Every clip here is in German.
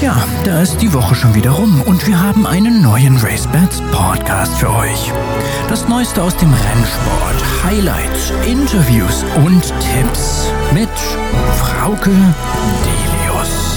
Tja, da ist die Woche schon wieder rum und wir haben einen neuen RaceBets Podcast für euch. Das Neueste aus dem Rennsport, Highlights, Interviews und Tipps mit Frauke Delius.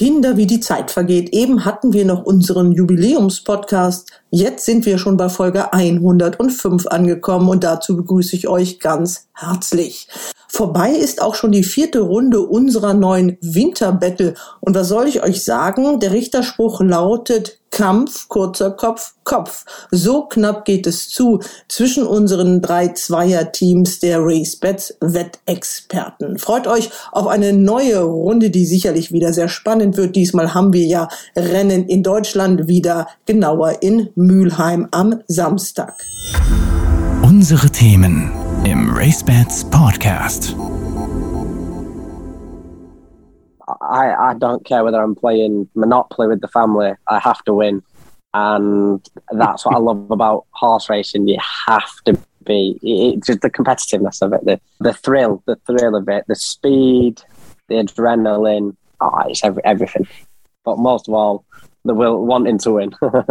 Kinder, wie die Zeit vergeht. Eben hatten wir noch unseren Jubiläumspodcast. Jetzt sind wir schon bei Folge 105 angekommen und dazu begrüße ich euch ganz herzlich. Vorbei ist auch schon die vierte Runde unserer neuen Winterbattle. Und was soll ich euch sagen? Der Richterspruch lautet Kampf, kurzer Kopf, Kopf. So knapp geht es zu zwischen unseren drei Zweierteams der RaceBets Wettexperten. Freut euch auf eine neue Runde, die sicherlich wieder sehr spannend wird. Diesmal haben wir ja Rennen in Deutschland wieder genauer in Mülheim am Samstag. Unsere Themen im RaceBets Podcast. I, I don't care whether I'm playing Monopoly with the family, I have to win. And that's what I love about horse racing. You have to be, it's just the competitiveness of it, the, the thrill, the thrill of it, the speed, the adrenaline. Oh, it's every, everything. But most of all, the will wanting to win.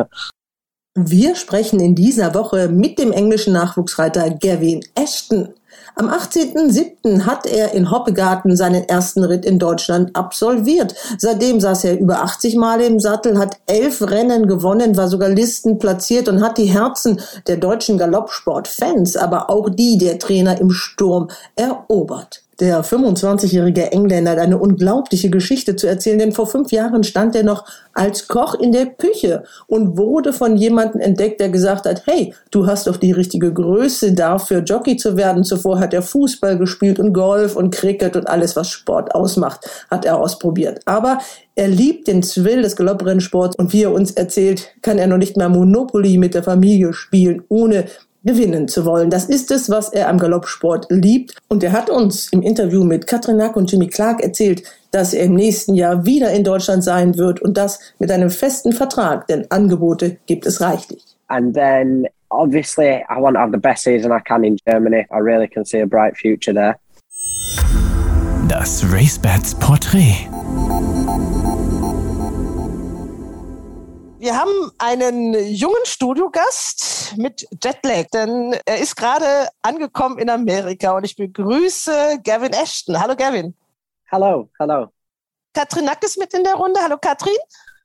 Wir sprechen in dieser Woche mit dem englischen Nachwuchsreiter Gavin Ashton. Am 18.07. hat er in Hoppegarten seinen ersten Ritt in Deutschland absolviert. Seitdem saß er über 80 Male im Sattel, hat elf Rennen gewonnen, war sogar Listen platziert und hat die Herzen der deutschen Galoppsport-Fans, aber auch die der Trainer im Sturm erobert. Der 25-jährige Engländer hat eine unglaubliche Geschichte zu erzählen, denn vor fünf Jahren stand er noch als Koch in der Küche und wurde von jemandem entdeckt, der gesagt hat, hey, du hast doch die richtige Größe dafür, Jockey zu werden. Zuvor hat er Fußball gespielt und Golf und Cricket und alles, was Sport ausmacht, hat er ausprobiert. Aber er liebt den Thrill des Galopprennsports und wie er uns erzählt, kann er noch nicht mehr Monopoly mit der Familie spielen, ohne gewinnen zu wollen. Das ist es, was er am Galoppsport liebt. Und er hat uns im Interview mit Katrin Nack und Jimmy Clark erzählt, dass er im nächsten Jahr wieder in Deutschland sein wird und das mit einem festen Vertrag, denn Angebote gibt es reichlich. And then obviously I want to have the best season I can in Germany. I really can see a bright future there. Das RaceBets Porträt. Wir haben einen jungen Studiogast mit Jetlag, denn er ist gerade angekommen in Amerika und ich begrüße Gavin Ashton. Hallo Gavin. Hallo, hallo. Katrin Nack ist mit in der Runde. Hallo Katrin.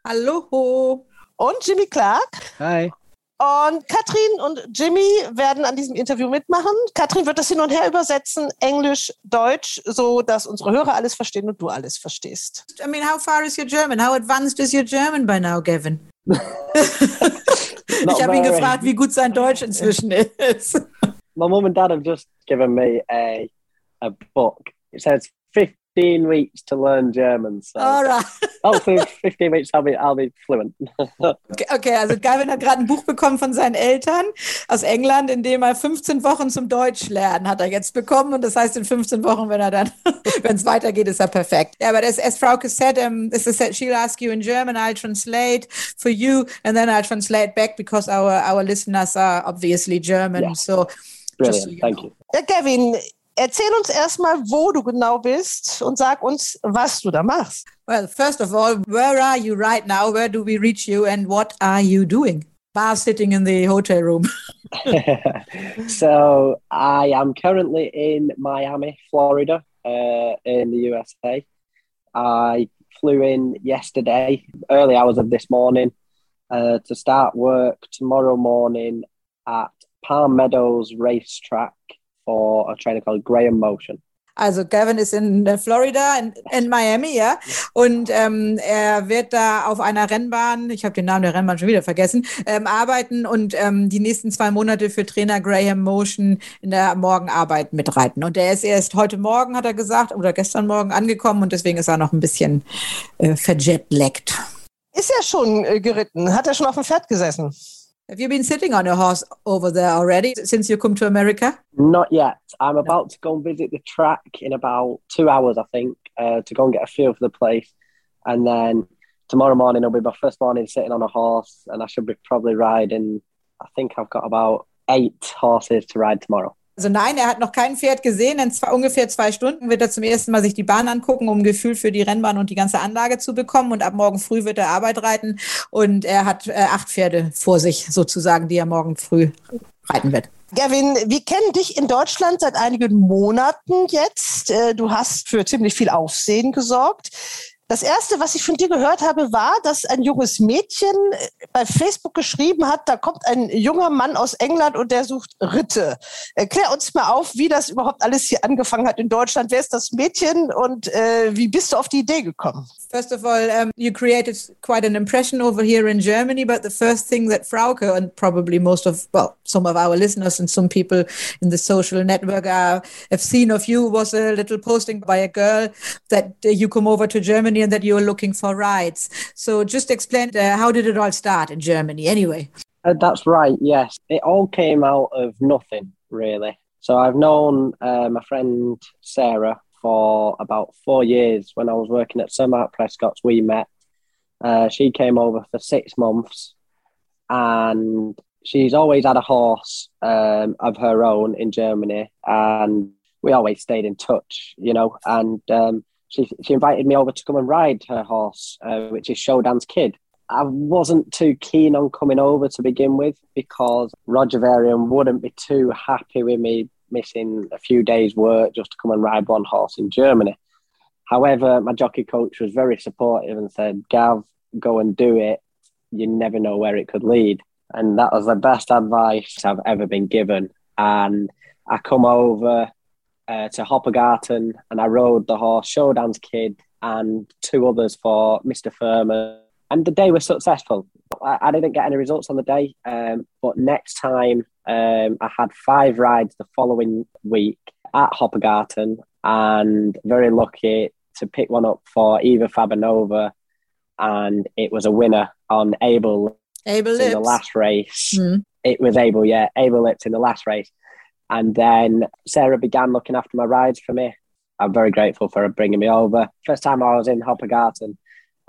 Hallo. Und Jimmy Clark. Hi. Und Katrin und Jimmy werden an diesem Interview mitmachen. Katrin wird das hin und her übersetzen, Englisch, Deutsch, so dass unsere Hörer alles verstehen und du alles verstehst. I mean, how far is your German? How advanced is your German by now, Gavin? ich habe ihn gefragt, wie gut sein Deutsch inzwischen ist. My mum and dad have just given me a a book. It says 15 weeks to learn German. So All right. hopefully 15 weeks I'll be I'll be fluent. Okay, okay, also Gavin hat gerade ein Buch bekommen von seinen Eltern aus England, in dem er 15 Wochen zum Deutsch lernen hat er jetzt bekommen und das heißt in 15 Wochen, wenn er dann, wenn es weitergeht, ist er perfekt. Ja, but as, as Frauke said, um, said, she'll ask you in German, I'll translate for you and then I'll translate back because our our listeners are obviously German. Yeah. So Brilliant. so you Thank know. you. Ja, Gavin, erzähl uns erstmal, wo du genau bist und sag uns, was du da machst. Well, first of all, where are you right now? Where do we reach you and what are you doing? Bar sitting in the hotel room. so I am currently in Miami, Florida, uh, in the USA. I flew in yesterday, early hours of this morning, uh, to start work tomorrow morning at Palm Meadows Racetrack for a trainer called Graham Motion. Also Gavin ist in äh, Florida, in, in Miami, ja. Und ähm, er wird da auf einer Rennbahn, ich habe den Namen der Rennbahn schon wieder vergessen, ähm, arbeiten und ähm, die nächsten zwei Monate für Trainer Graham Motion in der Morgenarbeit mitreiten. Und er ist erst heute Morgen, hat er gesagt, oder gestern Morgen angekommen und deswegen ist er noch ein bisschen äh, verjetlaggt. Ist er schon äh, geritten? Hat er schon auf dem Pferd gesessen? Have you been sitting on a horse over there already since you come to America? Not yet. I'm about to go and visit the track in about two hours, I think, uh, to go and get a feel for the place. And then tomorrow morning will be my first morning sitting on a horse, and I should be probably riding. I think I've got about eight horses to ride tomorrow. Also nein, er hat noch kein Pferd gesehen. In zwei, ungefähr zwei Stunden wird er zum ersten Mal sich die Bahn angucken, um ein Gefühl für die Rennbahn und die ganze Anlage zu bekommen. Und ab morgen früh wird er Arbeit reiten. Und er hat äh, acht Pferde vor sich sozusagen, die er morgen früh reiten wird. Gavin, wir kennen dich in Deutschland seit einigen Monaten jetzt. Äh, du hast für ziemlich viel Aufsehen gesorgt. Das erste, was ich von dir gehört habe, war, dass ein junges Mädchen äh, bei Facebook geschrieben hat, da kommt ein junger Mann aus England und der sucht Ritte. Erklär uns mal auf, wie das überhaupt alles hier angefangen hat in Deutschland. Wer ist das Mädchen und äh, wie bist du auf die Idee gekommen? First of all, um, you created quite an impression over here in Germany, but the first thing that Frauke and probably most of, well, some of our listeners and some people in the social network are, have seen of you was a little posting by a girl that uh, you come over to Germany That you were looking for rides. So just explain uh, how did it all start in Germany anyway? Uh, that's right, yes. It all came out of nothing, really. So I've known uh, my friend Sarah for about four years. When I was working at Sir Mark Prescott's, we met. Uh, she came over for six months and she's always had a horse um, of her own in Germany. And we always stayed in touch, you know. And um, she, she invited me over to come and ride her horse, uh, which is Showdown's Kid. I wasn't too keen on coming over to begin with because Roger Varian wouldn't be too happy with me missing a few days' work just to come and ride one horse in Germany. However, my jockey coach was very supportive and said, Gav, go and do it. You never know where it could lead. And that was the best advice I've ever been given. And I come over, uh, to Hoppergarten and I rode the horse Showdown's Kid and two others for Mr. Furman. And the day was successful. I, I didn't get any results on the day, um, but next time um, I had five rides the following week at Hoppergarten and very lucky to pick one up for Eva Fabanova. And it was a winner on Abel, Abel in the last race. Mm. It was Abel, yeah, Abel Lips in the last race. And then Sarah began looking after my rides for me. I'm very grateful for her bringing me over. First time I was in Hoppergarten,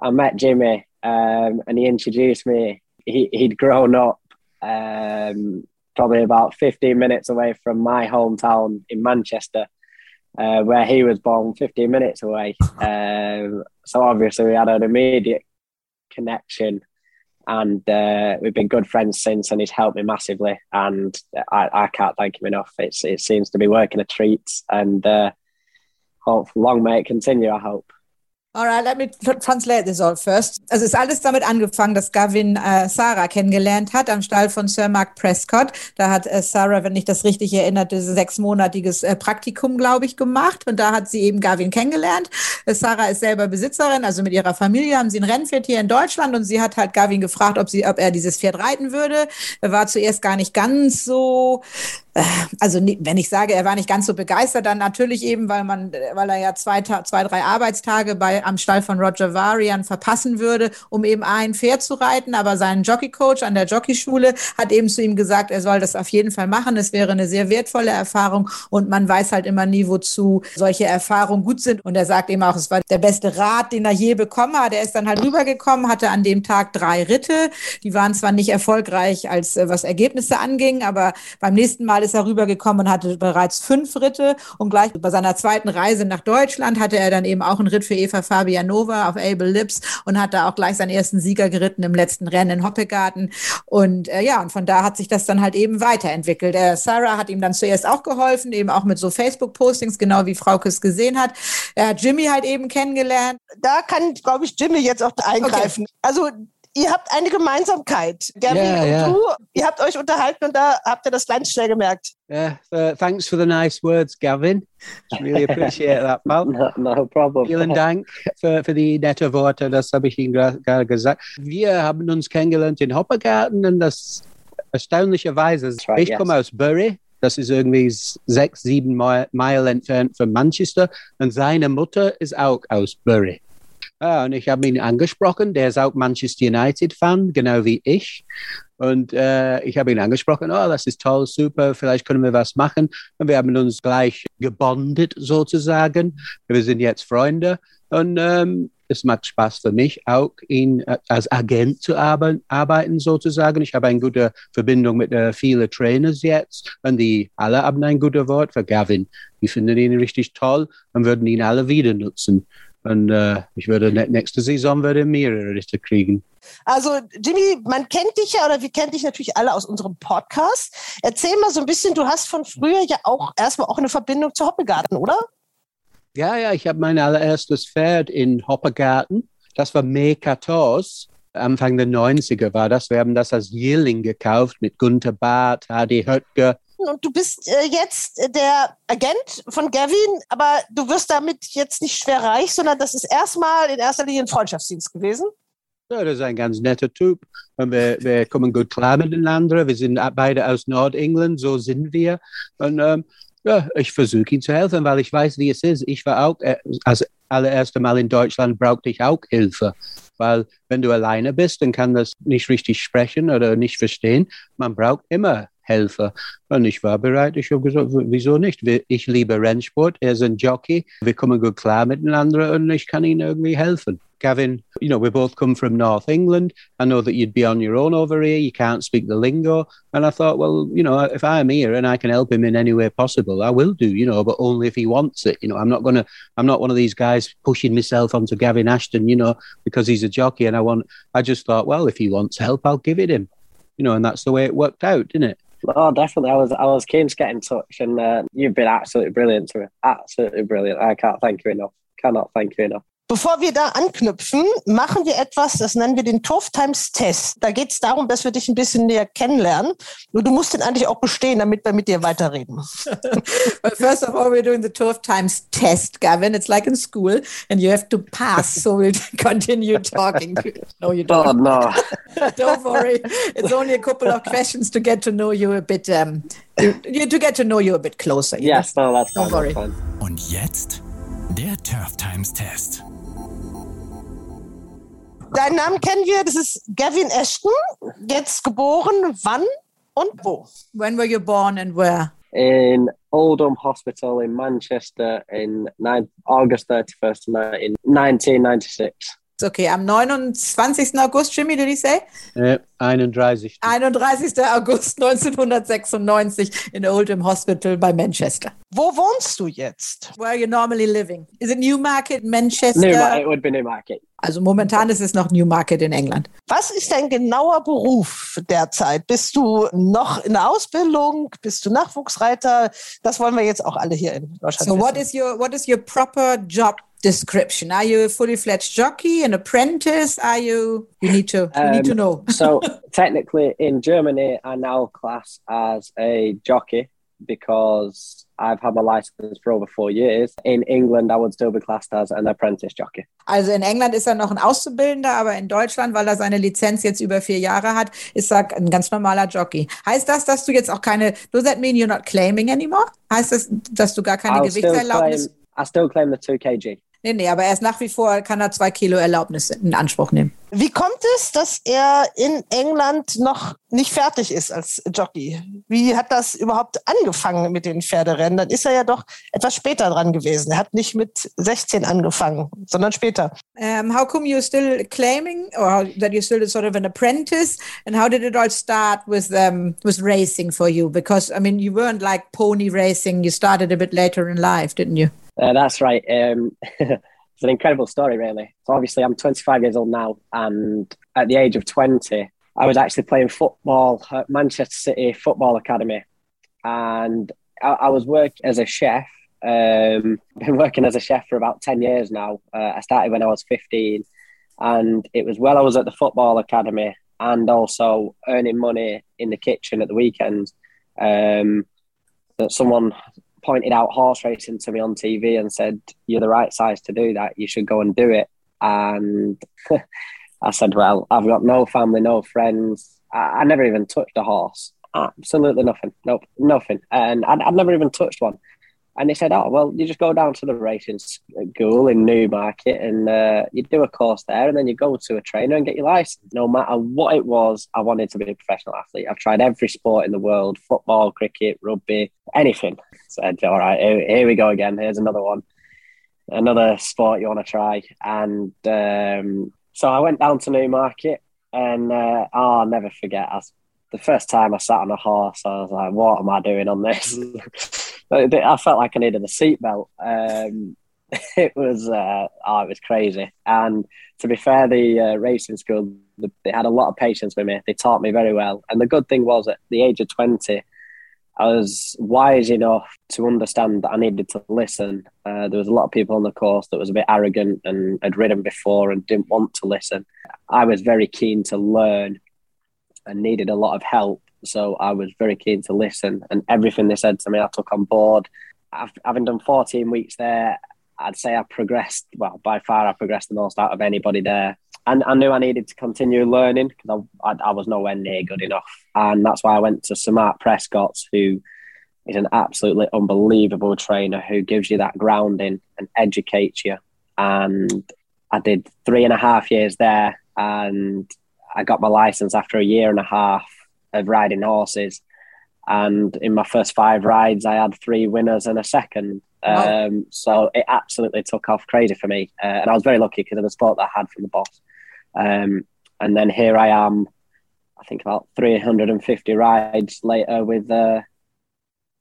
I met Jimmy um, and he introduced me. He, he'd grown up um, probably about 15 minutes away from my hometown in Manchester, uh, where he was born 15 minutes away. Um, so obviously we had an immediate connection and uh, we've been good friends since and he's helped me massively. And I, I can't thank him enough. It's, it seems to be working a treat. And uh, hope long may it continue I hope Alright, let me translate this all first. Also es ist alles damit angefangen, dass Gavin äh, Sarah kennengelernt hat am Stall von Sir Mark Prescott. Da hat äh, Sarah, wenn ich das richtig erinnerte, sechsmonatiges äh, Praktikum, glaube ich, gemacht. Und da hat sie eben Gavin kennengelernt. Äh, Sarah ist selber Besitzerin, also mit ihrer Familie haben sie ein Rennpferd hier in Deutschland und sie hat halt Gavin gefragt, ob, sie, ob er dieses Pferd reiten würde. Er war zuerst gar nicht ganz so also wenn ich sage, er war nicht ganz so begeistert, dann natürlich eben, weil man, weil er ja zwei, zwei drei Arbeitstage bei am Stall von Roger Varian verpassen würde, um eben ein Pferd zu reiten. Aber sein Jockeycoach an der Jockeyschule hat eben zu ihm gesagt, er soll das auf jeden Fall machen. Es wäre eine sehr wertvolle Erfahrung und man weiß halt immer nie, wozu solche Erfahrungen gut sind. Und er sagt eben auch, es war der beste Rat, den er je bekommen hat. Er ist dann halt rübergekommen, hatte an dem Tag drei Ritte. Die waren zwar nicht erfolgreich, als was Ergebnisse anging, aber beim nächsten Mal ist er rübergekommen und hatte bereits fünf Ritte. Und gleich bei seiner zweiten Reise nach Deutschland hatte er dann eben auch einen Ritt für Eva Fabianova auf Able Lips und hat da auch gleich seinen ersten Sieger geritten im letzten Rennen in Hoppegarten. Und äh, ja, und von da hat sich das dann halt eben weiterentwickelt. Äh, Sarah hat ihm dann zuerst auch geholfen, eben auch mit so Facebook-Postings, genau wie Frauke es gesehen hat. Er hat Jimmy halt eben kennengelernt. Da kann, glaube ich, Jimmy jetzt auch eingreifen. Okay. Also ihr habt eine Gemeinsamkeit. Gabby yeah, und yeah. du, ihr habt euch unterhalten und da habt ihr das ganz schnell gemerkt. Yeah, uh, thanks for the nice words, Gavin. Really appreciate that, pal. No, no problem. Vielen Dank für, für die nette Worte, das habe ich Ihnen gerade gesagt. Wir haben uns kennengelernt in Hoppergarten und das erstaunlicherweise, right, ich yes. komme aus Bury, das ist irgendwie sechs, sieben Meilen entfernt von Manchester und seine Mutter ist auch aus Bury. Ja, und ich habe ihn angesprochen, der ist auch Manchester United-Fan, genau wie ich. Und äh, ich habe ihn angesprochen, oh, das ist toll, super, vielleicht können wir was machen. Und wir haben uns gleich gebondet sozusagen. Wir sind jetzt Freunde. Und ähm, es macht Spaß für mich auch, ihn äh, als Agent zu arbeiten, sozusagen. Ich habe eine gute Verbindung mit äh, vielen Trainers jetzt und die alle haben ein gutes Wort für Gavin. Die finden ihn richtig toll und würden ihn alle wieder nutzen. Und äh, ich würde nächste Saison würde mehrere Richter kriegen. Also Jimmy, man kennt dich ja oder wir kennen dich natürlich alle aus unserem Podcast. Erzähl mal so ein bisschen, du hast von früher ja auch erstmal auch eine Verbindung zu Hoppegarten, oder? Ja, ja, ich habe mein allererstes Pferd in Hoppegarten. Das war Mekatos. Anfang der 90er war das. Wir haben das als Jährling gekauft mit Gunther Barth, Hadi Höttger. Und du bist äh, jetzt der Agent von Gavin, aber du wirst damit jetzt nicht schwer reich, sondern das ist erstmal in erster Linie ein Freundschaftsdienst gewesen. Ja, das ist ein ganz netter Typ. Und wir, wir kommen gut klar miteinander. Wir sind beide aus Nordengland, so sind wir. Und ähm, ja, ich versuche ihm zu helfen, weil ich weiß, wie es ist. Ich war auch, äh, als allererste Mal in Deutschland brauchte ich auch Hilfe. Weil wenn du alleine bist, dann kann das nicht richtig sprechen oder nicht verstehen. Man braucht immer Helfer. Und ich war bereit. Ich habe gesagt, wieso nicht? Ich liebe Rennsport. Er ist ein Jockey. Wir kommen gut klar miteinander und ich kann ihm irgendwie helfen. Gavin, you know, we both come from North England. I know that you'd be on your own over here. You can't speak the lingo. And I thought, well, you know, if I'm here and I can help him in any way possible, I will do, you know, but only if he wants it. You know, I'm not going to, I'm not one of these guys pushing myself onto Gavin Ashton, you know, because he's a jockey. And I want, I just thought, well, if he wants help, I'll give it him. You know, and that's the way it worked out, didn't it? Oh, definitely. I was I was keen to get in touch, and uh, you've been absolutely brilliant to me. Absolutely brilliant. I can't thank you enough. Cannot thank you enough. Bevor wir da anknüpfen, machen wir etwas, das nennen wir den Turf Times Test. Da geht es darum, dass wir dich ein bisschen näher kennenlernen. Nur du musst den eigentlich auch bestehen, damit wir mit dir weiterreden. well, first of all, we're doing the Turf Times Test, Gavin. It's like in school, and you have to pass. So we'll continue talking. No, you don't. Oh, no. don't worry. It's only a couple of questions to get to know you a bit. Um, to, to get to know you a bit closer. Yes, know? no, that's fine. Don't worry. Fine. Und jetzt der Turf Times Test. Deinen Namen kennen wir, das ist Gavin Ashton, jetzt geboren, wann und wo? When were you born and where? In Oldham Hospital in Manchester in 9, August 31st, in 1996. It's okay. Am 29. August, Jimmy, did he say? Äh, 31. 31. August 1996 in Oldham Hospital bei Manchester. Wo wohnst du jetzt? Where are you normally living? Is it Newmarket, Manchester? Newmarket, it would be Newmarket. Also momentan ist es noch Newmarket in England. Was ist dein genauer Beruf derzeit? Bist du noch in der Ausbildung? Bist du Nachwuchsreiter? Das wollen wir jetzt auch alle hier in Deutschland. So wissen. what is your what is your proper job description? Are you a fully fledged jockey, an apprentice? Are you? You need to. You um, need to know. so technically, in Germany, I now class as a jockey because I've had my license for over four years. In England, I would still be classed as an apprentice jockey. Also in England ist er noch ein Auszubildender, aber in Deutschland, weil er seine Lizenz jetzt über vier Jahre hat, ist er ein ganz normaler Jockey. Heißt das, dass du jetzt auch keine, does that mean you're not claiming anymore? Heißt das, dass du gar keine I'll Gewichtserlaubnis? Claim, I still claim the 2 kg. Nee, nee, aber er ist nach wie vor, kann er zwei Kilo Erlaubnis in Anspruch nehmen. Wie kommt es, dass er in England noch nicht fertig ist als Jockey? Wie hat das überhaupt angefangen mit den Pferderennen? Dann ist er ja doch etwas später dran gewesen. Er hat nicht mit 16 angefangen, sondern später. Um, how come you're still claiming or that you're still sort of an apprentice? And how did it all start with um, with racing for you? Because I mean, you weren't like pony racing. You started a bit later in life, didn't you? Uh, that's right. Um, it's an incredible story, really. So obviously, I'm 25 years old now, and at the age of 20, I was actually playing football at Manchester City Football Academy, and I, I was working as a chef. Um, been working as a chef for about 10 years now. Uh, I started when I was 15, and it was while I was at the football academy and also earning money in the kitchen at the weekends um, that someone pointed out horse racing to me on TV and said, You're the right size to do that. You should go and do it. And I said, Well, I've got no family, no friends. I, I never even touched a horse. Absolutely nothing. Nope, nothing. And I'd, I'd never even touched one. And they said, "Oh, well, you just go down to the racing school in Newmarket, and uh, you do a course there, and then you go to a trainer and get your license. No matter what it was, I wanted to be a professional athlete. I've tried every sport in the world: football, cricket, rugby, anything. Said, "All right, here, here we go again. Here's another one." another sport you want to try. And um, so I went down to Newmarket, and uh, oh, I'll never forget. I, the first time I sat on a horse, I was like, "What am I doing on this?" I felt like I needed a seatbelt. Um, it was uh, oh, it was crazy. And to be fair, the uh, racing school they had a lot of patience with me. They taught me very well. And the good thing was, at the age of twenty, I was wise enough to understand that I needed to listen. Uh, there was a lot of people on the course that was a bit arrogant and had ridden before and didn't want to listen. I was very keen to learn and needed a lot of help. So I was very keen to listen, and everything they said to me, I took on board. I've, having done 14 weeks there, I'd say I progressed, well, by far I progressed the most out of anybody there. And I knew I needed to continue learning because I, I, I, was nowhere near good enough. And that's why I went to Sir Mark Prescott's, who is an absolutely unbelievable trainer who gives you that grounding and educates you. And I did three and a half years there and I got my license after a year and a half of riding horses. And in my first five rides, I had three winners and a second. Wow. Um, so it absolutely took off crazy for me. Uh, and I was very lucky because of the support that I had from the boss. Um, and then here I am, I think about 350 rides later with uh,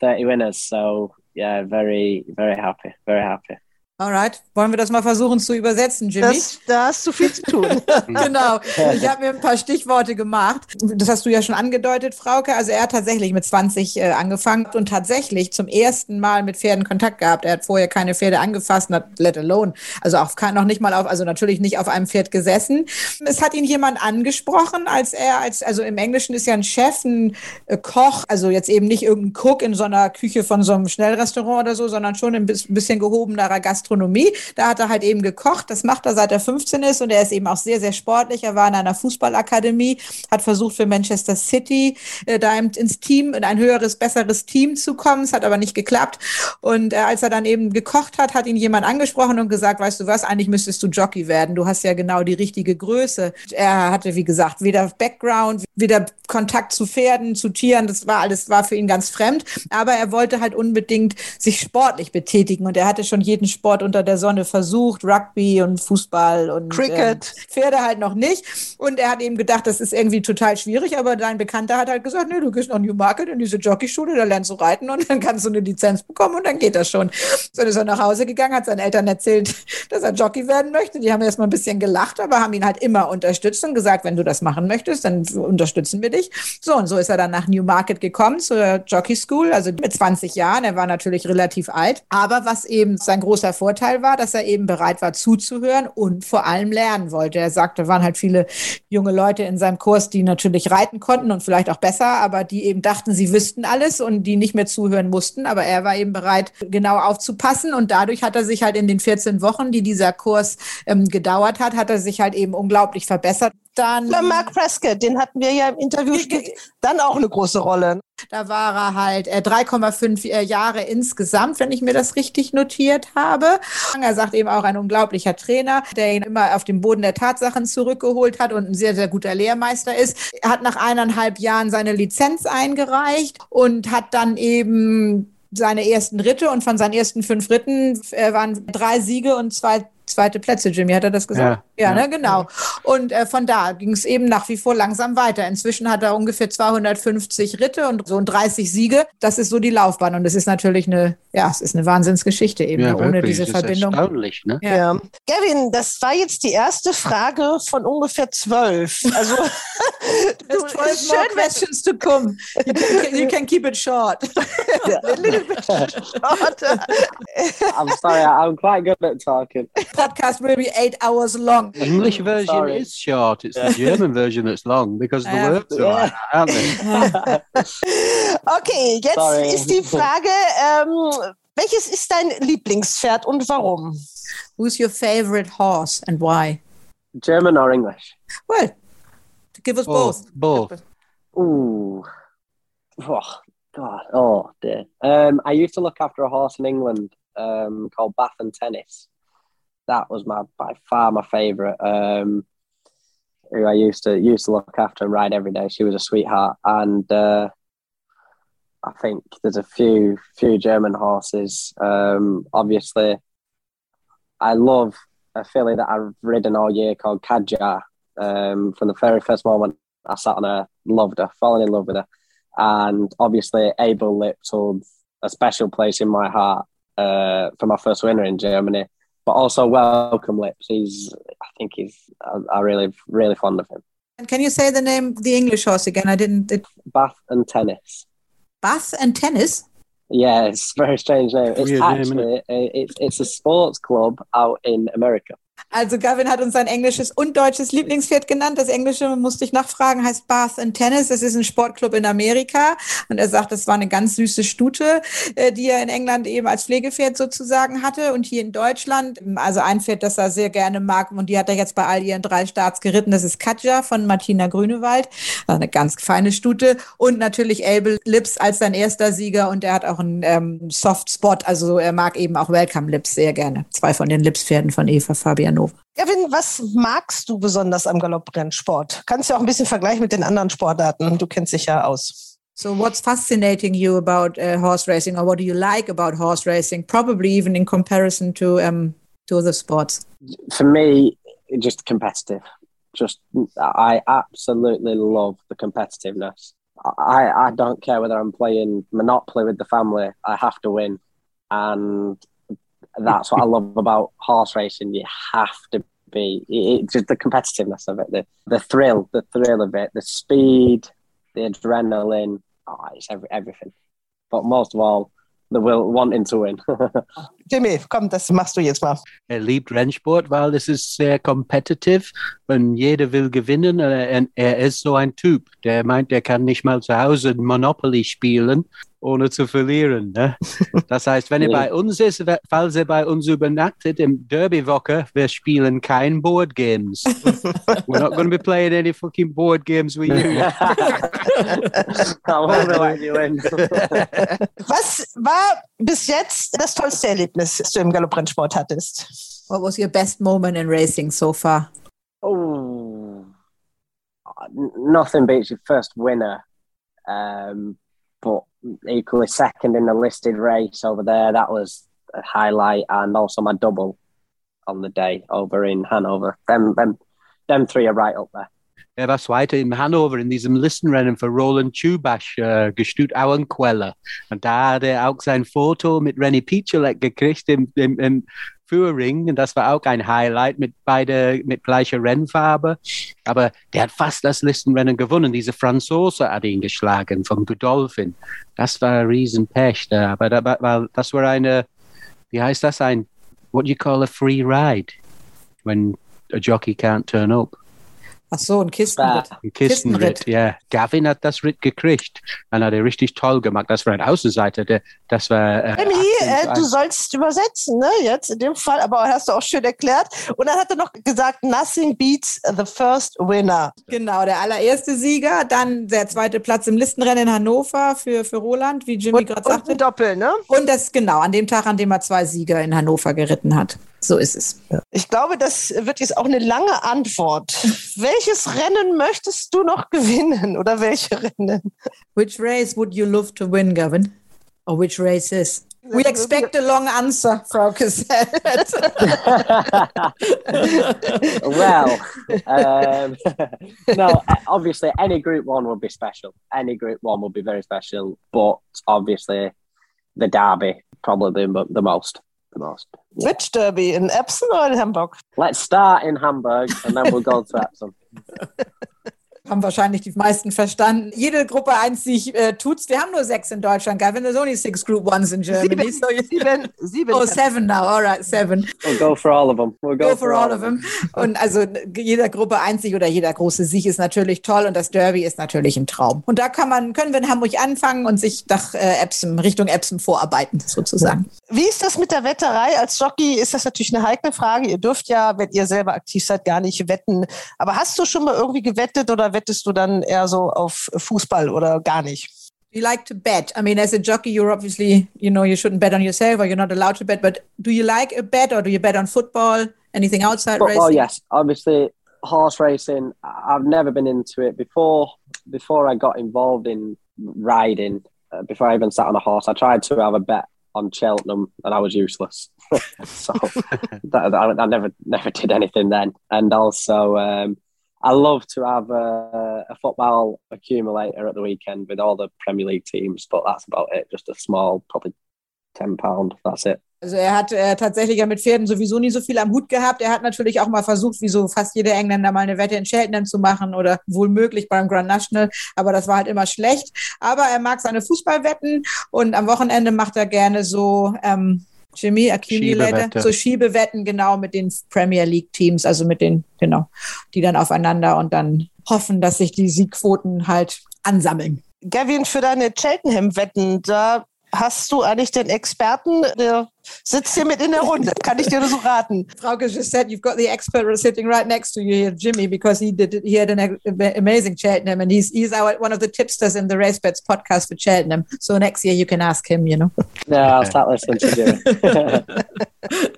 30 winners. So yeah, very, very happy, very happy. Alright, wollen wir das mal versuchen zu übersetzen, Jimmy? Das, da hast du viel zu tun. genau, ich habe mir ein paar Stichworte gemacht. Das hast du ja schon angedeutet, Frauke. Also er hat tatsächlich mit 20 äh, angefangen und tatsächlich zum ersten Mal mit Pferden Kontakt gehabt. Er hat vorher keine Pferde angefasst, not let alone. Also auch noch nicht mal auf, also natürlich nicht auf einem Pferd gesessen. Es hat ihn jemand angesprochen, als er, als, also im Englischen ist ja ein Chef, ein äh, Koch, also jetzt eben nicht irgendein Cook in so einer Küche von so einem Schnellrestaurant oder so, sondern schon ein bisschen gehobenerer Gast Gastronomie. Da hat er halt eben gekocht. Das macht er seit er 15 ist und er ist eben auch sehr, sehr sportlich. Er war in einer Fußballakademie, hat versucht für Manchester City äh, da ins Team, in ein höheres, besseres Team zu kommen. Es hat aber nicht geklappt. Und äh, als er dann eben gekocht hat, hat ihn jemand angesprochen und gesagt, weißt du was, eigentlich müsstest du Jockey werden. Du hast ja genau die richtige Größe. Er hatte, wie gesagt, weder Background, weder Kontakt zu Pferden, zu Tieren. Das war alles, war für ihn ganz fremd. Aber er wollte halt unbedingt sich sportlich betätigen und er hatte schon jeden Sport Sport unter der Sonne versucht, Rugby und Fußball und Cricket. Ähm, Pferde halt noch nicht. Und er hat eben gedacht, das ist irgendwie total schwierig, aber dein Bekannter hat halt gesagt, nee, du gehst nach Newmarket in diese Jockeyschule, da lernst du reiten und dann kannst du eine Lizenz bekommen und dann geht das schon. So ist er nach Hause gegangen, hat seinen Eltern erzählt, dass er Jockey werden möchte. Die haben erst mal ein bisschen gelacht, aber haben ihn halt immer unterstützt und gesagt, wenn du das machen möchtest, dann unterstützen wir dich. So, und so ist er dann nach Newmarket gekommen zur Jockey School, also mit 20 Jahren. Er war natürlich relativ alt, aber was eben sein großer Vorteil Vorteil war, dass er eben bereit war zuzuhören und vor allem lernen wollte. Er sagte, waren halt viele junge Leute in seinem Kurs, die natürlich reiten konnten und vielleicht auch besser, aber die eben dachten, sie wüssten alles und die nicht mehr zuhören mussten. Aber er war eben bereit, genau aufzupassen und dadurch hat er sich halt in den 14 Wochen, die dieser Kurs ähm, gedauert hat, hat er sich halt eben unglaublich verbessert. Dann Mark Prescott, den hatten wir ja im Interview, spielt dann auch eine große Rolle. Da war er halt äh, 3,5 äh, Jahre insgesamt, wenn ich mir das richtig notiert habe. Er sagt eben auch ein unglaublicher Trainer, der ihn immer auf den Boden der Tatsachen zurückgeholt hat und ein sehr, sehr guter Lehrmeister ist. Er hat nach eineinhalb Jahren seine Lizenz eingereicht und hat dann eben seine ersten Ritte und von seinen ersten fünf Ritten äh, waren drei Siege und zwei zweite Plätze, Jimmy, hat er das gesagt? Ja, ja, ja ne, genau. Und äh, von da ging es eben nach wie vor langsam weiter. Inzwischen hat er ungefähr 250 Ritte und so 30 Siege. Das ist so die Laufbahn und es ist natürlich eine, ja, es ist eine Wahnsinnsgeschichte eben ja, ohne diese Verbindung. Erstaunlich, ne? Ja. ja. Gavin, das war jetzt die erste Frage von ungefähr zwölf. Also There's 12 more questions to come. You can, you can keep it short. A little bit short. I'm sorry, I'm quite good at talking. Podcast will be eight hours long. English version Sorry. is short. It's the German version that's long because the yeah. words are like aren't they? okay, jetzt Sorry. ist die Frage, ähm, welches ist dein Lieblingspferd und warum? Who's your favorite horse and why? German or English? Well, give us both. Both. both. Ooh. Oh, God. Oh, dear. Um, I used to look after a horse in England um, called Bath and Tennis that was my by far my favourite. Um, who I used to used to look after and ride every day. She was a sweetheart, and uh, I think there's a few few German horses. Um, obviously, I love a filly that I've ridden all year called Kadja. Um, from the very first moment I sat on her, loved her, fallen in love with her. And obviously, Abel Lips holds a special place in my heart uh, for my first winner in Germany. But also, Welcome Lips. He's, I think he's, I, I really, really fond of him. And can you say the name, the English horse again? I didn't. It... Bath and Tennis. Bath and Tennis? Yeah, it's a very strange name. It's actually name, it? it's it's a sports club out in America. Also Gavin hat uns sein englisches und deutsches Lieblingspferd genannt. Das englische musste ich nachfragen, heißt Bath and Tennis. Das ist ein Sportclub in Amerika. Und er sagt, das war eine ganz süße Stute, äh, die er in England eben als Pflegepferd sozusagen hatte. Und hier in Deutschland, also ein Pferd, das er sehr gerne mag. Und die hat er jetzt bei all ihren drei Starts geritten. Das ist Katja von Martina Grünewald. Eine ganz feine Stute. Und natürlich Abel Lips als sein erster Sieger. Und er hat auch einen ähm, Soft Spot. Also er mag eben auch Welcome Lips sehr gerne. Zwei von den Lips-Pferden von Eva Hannover. Kevin, was magst du besonders am Galopprennsport? Kannst du auch ein bisschen vergleichen mit den anderen Sportarten. Du kennst dich ja aus. So, what's fascinating you about uh, horse racing, or what do you like about horse racing? Probably even in comparison to um, to other sports. For me, just competitive. Just I absolutely love the competitiveness. I I don't care whether I'm playing Monopoly with the family. I have to win, and that's what I love about horse racing. You have to be it, just the competitiveness of it, the the thrill, the thrill of it, the speed, the adrenaline. Oh, it's every, everything. But most of all, the will wanting to win. Jimmy, komm, das machst du jetzt mal. Er liebt Rennsport, weil es ist sehr competitive und jeder will gewinnen. Er, er ist so ein Typ, der meint, er kann nicht mal zu Hause Monopoly spielen ohne zu verlieren. Ne? Das heißt, wenn er bei uns ist, falls er bei uns übernachtet im Derby-Woche, wir spielen kein Board Games. We're not going to be playing any fucking board games with you. Was war bis jetzt das tollste Erlebnis, das du im Galopprennsport hattest? What was your best moment in racing so far? Oh, nothing beats your first winner. Um, but equally second in the listed race over there. That was a highlight, and also my double on the day over in Hanover. Them, them, them three are right up there. Er war Zweiter in Hannover in diesem Listenrennen für Roland Chubasch, äh, gestüt Auenquelle. Und da hat er auch sein Foto mit Renny Picelek gekriegt im, im, im Führing. Und das war auch ein Highlight mit beide mit gleicher Rennfarbe. Aber der hat fast das Listenrennen gewonnen. Diese Franzose hat ihn geschlagen von Godolphin. Das war ein Riesenpech. Da. Aber da, weil das war eine, wie heißt das, ein, what do you call a free ride? When a jockey can't turn up. Ach so, ein Kistenritt. Ein Kistenritt, ja. Gavin hat das Ritt gekriegt. Dann hat er richtig toll gemacht. Das war ein Außenseiter. Der, das war. Äh, Emily, äh, du sollst übersetzen, ne? Jetzt in dem Fall. Aber hast du auch schön erklärt. Und dann hat er noch gesagt: Nothing beats the first winner. Genau, der allererste Sieger. Dann der zweite Platz im Listenrennen in Hannover für, für Roland, wie Jimmy gerade sagte. Und ein Doppel, ne? Und das genau, an dem Tag, an dem er zwei Sieger in Hannover geritten hat. So ist es. Ich glaube, das wird jetzt auch eine lange Antwort. Welches Rennen möchtest du noch gewinnen oder welche Rennen? Which race would you love to win, Gavin? Or which race is? We expect a long answer, Frau Cassette. well, um, no, obviously, any Group One would be special. Any Group One would be very special, but obviously, the Derby probably the, the most. The most. Yeah. Which derby, in Epsom or in Hamburg? Let's start in Hamburg and then we'll go to Epsom. haben wahrscheinlich die meisten verstanden. Jede Gruppe 1 sich äh, tut's. Wir haben nur sechs in Deutschland, Gavin. There's only six Group Ones in Germany. Sieben, so sieben, sieben. Oh, seven now. All right, seven. We'll go for all of them. We'll go, go for, all, all of them. Und also jeder Gruppe 1 Sieg oder jeder große Sieg ist natürlich toll und das Derby ist natürlich ein Traum. Und da kann man, können wir in Hamburg anfangen und sich nach äh, Epsom, Richtung Epsom vorarbeiten, sozusagen. Wie ist das mit der Wetterei? Als Jockey ist das natürlich eine heikle Frage. Ihr dürft ja, wenn ihr selber aktiv seid, gar nicht wetten. Aber hast du schon mal irgendwie gewettet oder wettest du dann eher so auf Fußball oder gar nicht? Do you like to bet? I mean, as a jockey, you're obviously, you know, you shouldn't bet on yourself or you're not allowed to bet, but do you like a bet or do you bet on football? Anything outside football, racing? yes. Obviously, horse racing, I've never been into it before. Before I got involved in riding, uh, before I even sat on a horse, I tried to have a bet on Cheltenham and I was useless. so that, I, I, never never did anything then. And also, um, I love to have a, a, football accumulator at the weekend with all the Premier League teams, but that's about it. Just a small, probably ten pound. That's it. Also er hat äh, tatsächlich ja mit Pferden sowieso nie so viel am Hut gehabt. Er hat natürlich auch mal versucht, wie so fast jeder Engländer mal eine Wette in Cheltenham zu machen oder wohl möglich beim Grand National, aber das war halt immer schlecht. Aber er mag seine Fußballwetten und am Wochenende macht er gerne so ähm, Jimmy Accumulator, Schiebewette. so Schiebewetten genau mit den Premier League Teams, also mit den, genau, die dann aufeinander und dann hoffen, dass sich die Siegquoten halt ansammeln. Gavin, für deine Cheltenham-Wetten, da hast du eigentlich den Experten, der sitzt hier mit in der Runde. Kann ich dir nur so raten? Frauke just said you've got the expert sitting right next to you here, Jimmy, because he did he had an amazing Cheltenham and he's he's our, one of the tipsters in the Race Bets podcast for Cheltenham. So next year you can ask him, you know. Yeah, I'll start listening to you.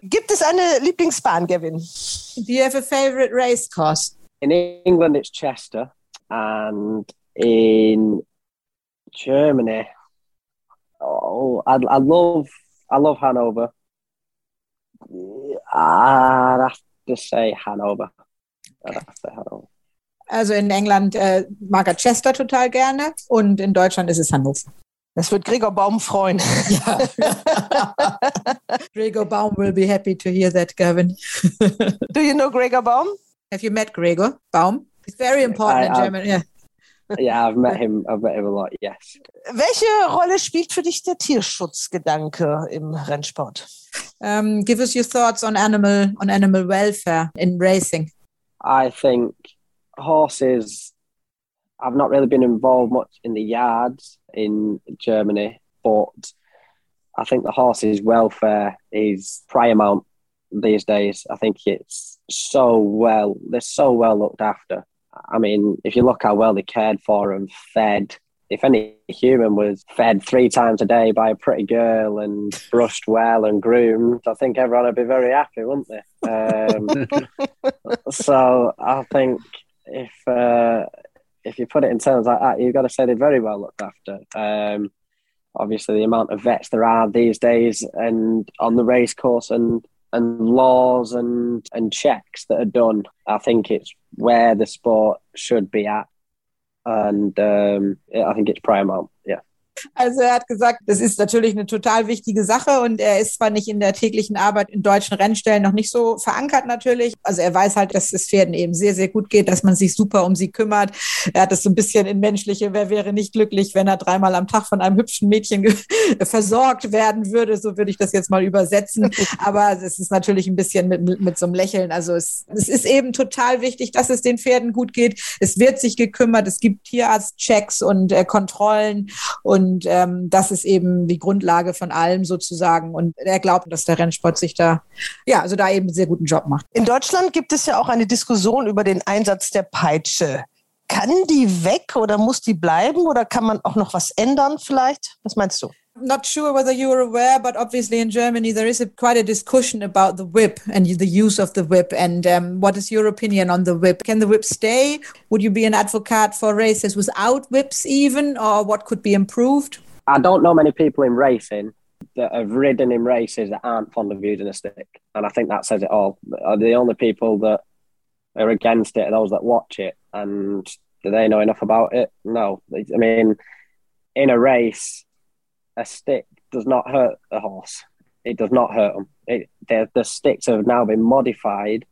Gibt es eine Lieblingsbahn, Gavin? Do you have a favorite race course? In England, it's Chester, and in Germany, oh, I, I love I love Hanover. I'd have to say Hanover. I'd have to say Hanover. Also in England äh, mag er Chester total gerne und in Deutschland ist es Hannover. Das wird Gregor Baum freuen. Ja. Gregor Baum will be happy to hear that, Gavin. Do you know Gregor Baum? Have you met Gregor Baum? He's very important I, in Germany. Yeah. Yeah, I've met him. I've met him a lot. Yes. Welche Rolle spielt für dich der Tierschutzgedanke im Rennsport? Um, give us your thoughts on animal on animal welfare in racing. I think horses. I've not really been involved much in the yards in Germany, but I think the horses' welfare is paramount these days. I think it's so well. They're so well looked after I mean, if you look how well they cared for and fed, if any human was fed three times a day by a pretty girl and brushed well and groomed, I think everyone would be very happy, wouldn't they? Um, so I think if uh, if you put it in terms like that, you've got to say they're very well looked after. Um, obviously, the amount of vets there are these days and on the race course and and laws and and checks that are done, I think it's where the sport should be at, and um, I think it's paramount. Also er hat gesagt, das ist natürlich eine total wichtige Sache und er ist zwar nicht in der täglichen Arbeit in deutschen Rennstellen noch nicht so verankert natürlich. Also er weiß halt, dass es Pferden eben sehr, sehr gut geht, dass man sich super um sie kümmert. Er hat es so ein bisschen in menschliche, wer wäre nicht glücklich, wenn er dreimal am Tag von einem hübschen Mädchen versorgt werden würde. So würde ich das jetzt mal übersetzen. Aber es ist natürlich ein bisschen mit, mit, mit so einem Lächeln. Also es, es ist eben total wichtig, dass es den Pferden gut geht. Es wird sich gekümmert. Es gibt Tierarztchecks und äh, Kontrollen und und ähm, das ist eben die Grundlage von allem sozusagen. Und er glaubt, dass der Rennsport sich da, ja, also da eben einen sehr guten Job macht. In Deutschland gibt es ja auch eine Diskussion über den Einsatz der Peitsche. Kann die weg oder muss die bleiben oder kann man auch noch was ändern vielleicht? Was meinst du? Not sure whether you are aware, but obviously in Germany there is a, quite a discussion about the whip and the use of the whip. And um, what is your opinion on the whip? Can the whip stay? Would you be an advocate for races without whips, even, or what could be improved? I don't know many people in racing that have ridden in races that aren't fond of using a stick, and I think that says it all. The only people that are against it are those that watch it, and do they know enough about it? No. I mean, in a race a stick does not hurt a horse. It does not hurt them. It, the sticks have now been modified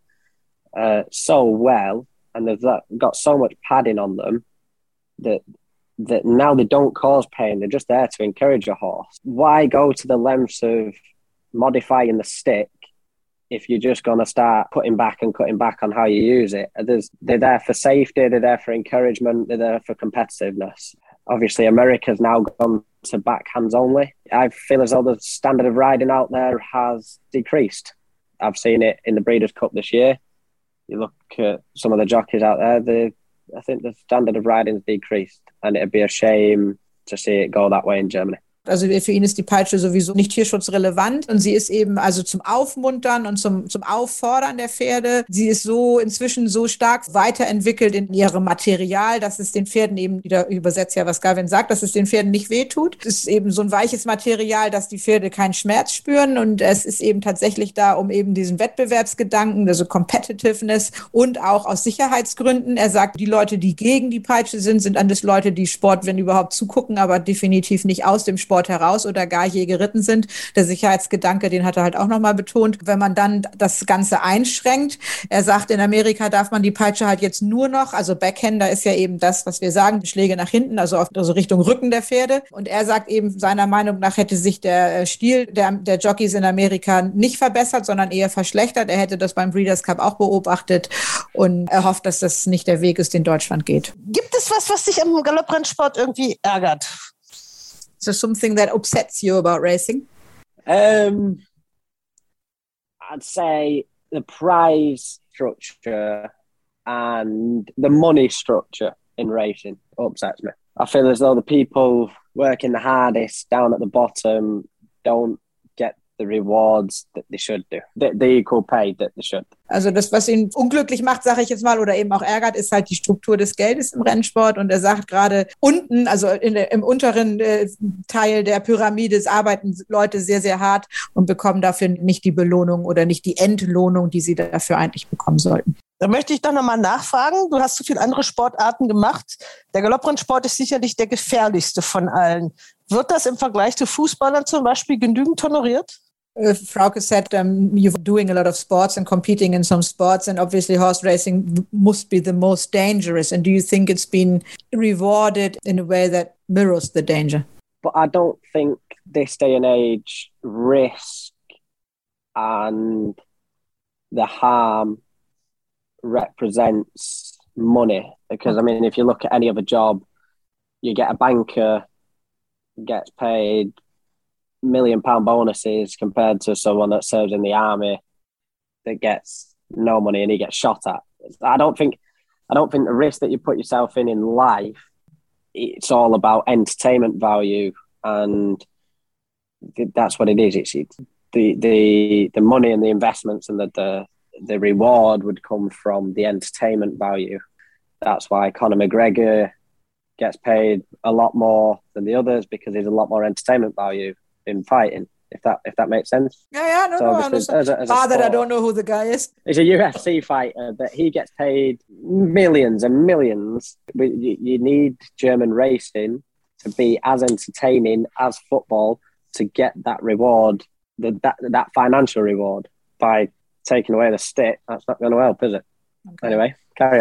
uh, so well, and they've got so much padding on them that that now they don't cause pain. They're just there to encourage a horse. Why go to the lengths of modifying the stick if you're just going to start putting back and cutting back on how you use it? There's, they're there for safety. They're there for encouragement. They're there for competitiveness. Obviously, America's now gone to backhands only. I feel as though the standard of riding out there has decreased. I've seen it in the Breeders' Cup this year. You look at some of the jockeys out there, the, I think the standard of riding has decreased, and it'd be a shame to see it go that way in Germany. Also für ihn ist die Peitsche sowieso nicht tierschutzrelevant und sie ist eben also zum Aufmuntern und zum, zum Auffordern der Pferde. Sie ist so inzwischen so stark weiterentwickelt in ihrem Material, dass es den Pferden eben, wieder übersetzt ja, was Gavin sagt, dass es den Pferden nicht wehtut. Es ist eben so ein weiches Material, dass die Pferde keinen Schmerz spüren und es ist eben tatsächlich da, um eben diesen Wettbewerbsgedanken, also Competitiveness und auch aus Sicherheitsgründen. Er sagt, die Leute, die gegen die Peitsche sind, sind alles Leute, die Sport, wenn überhaupt, zugucken, aber definitiv nicht aus dem Sport heraus oder gar je geritten sind. Der Sicherheitsgedanke, den hat er halt auch nochmal betont. Wenn man dann das Ganze einschränkt, er sagt, in Amerika darf man die Peitsche halt jetzt nur noch, also Backhander ist ja eben das, was wir sagen, die Schläge nach hinten, also auf also Richtung Rücken der Pferde. Und er sagt eben, seiner Meinung nach hätte sich der äh, Stil der, der Jockeys in Amerika nicht verbessert, sondern eher verschlechtert. Er hätte das beim Breeders' Cup auch beobachtet und er hofft, dass das nicht der Weg ist, den Deutschland geht. Gibt es was, was dich am Galopprennsport irgendwie ärgert? Is there something that upsets you about racing? Um, I'd say the prize structure and the money structure in racing upsets me. I feel as though the people working the hardest down at the bottom don't the rewards that they should do, the, the equal pay that they should. Also das, was ihn unglücklich macht, sage ich jetzt mal, oder eben auch ärgert, ist halt die Struktur des Geldes im Rennsport. Und er sagt gerade unten, also der, im unteren äh, Teil der Pyramide, arbeiten Leute sehr, sehr hart und bekommen dafür nicht die Belohnung oder nicht die Entlohnung, die sie dafür eigentlich bekommen sollten. Da möchte ich doch nochmal nachfragen. Du hast so viele andere Sportarten gemacht. Der Galopprennsport ist sicherlich der gefährlichste von allen. Wird das im Vergleich zu Fußballern zum Beispiel genügend honoriert? Frauke said um, you're doing a lot of sports and competing in some sports, and obviously horse racing must be the most dangerous. And do you think it's been rewarded in a way that mirrors the danger? But I don't think this day and age risk and the harm represents money. Because I mean, if you look at any other job, you get a banker gets paid million pound bonuses compared to someone that serves in the army that gets no money and he gets shot at. I don't think I don't think the risk that you put yourself in in life it's all about entertainment value and that's what it is. It's, the the the money and the investments and the, the the reward would come from the entertainment value. That's why Conor McGregor gets paid a lot more than the others because there's a lot more entertainment value in fighting. If that if that makes sense. Yeah, yeah, no, so no, I understand. As a, as ah, that I don't know who the guy is. He's a UFC fighter that he gets paid millions and millions. You, you need German racing to be as entertaining as football to get that reward, the, that that financial reward by taking away the stick. That's not going to help, is it? Okay. Anyway, carry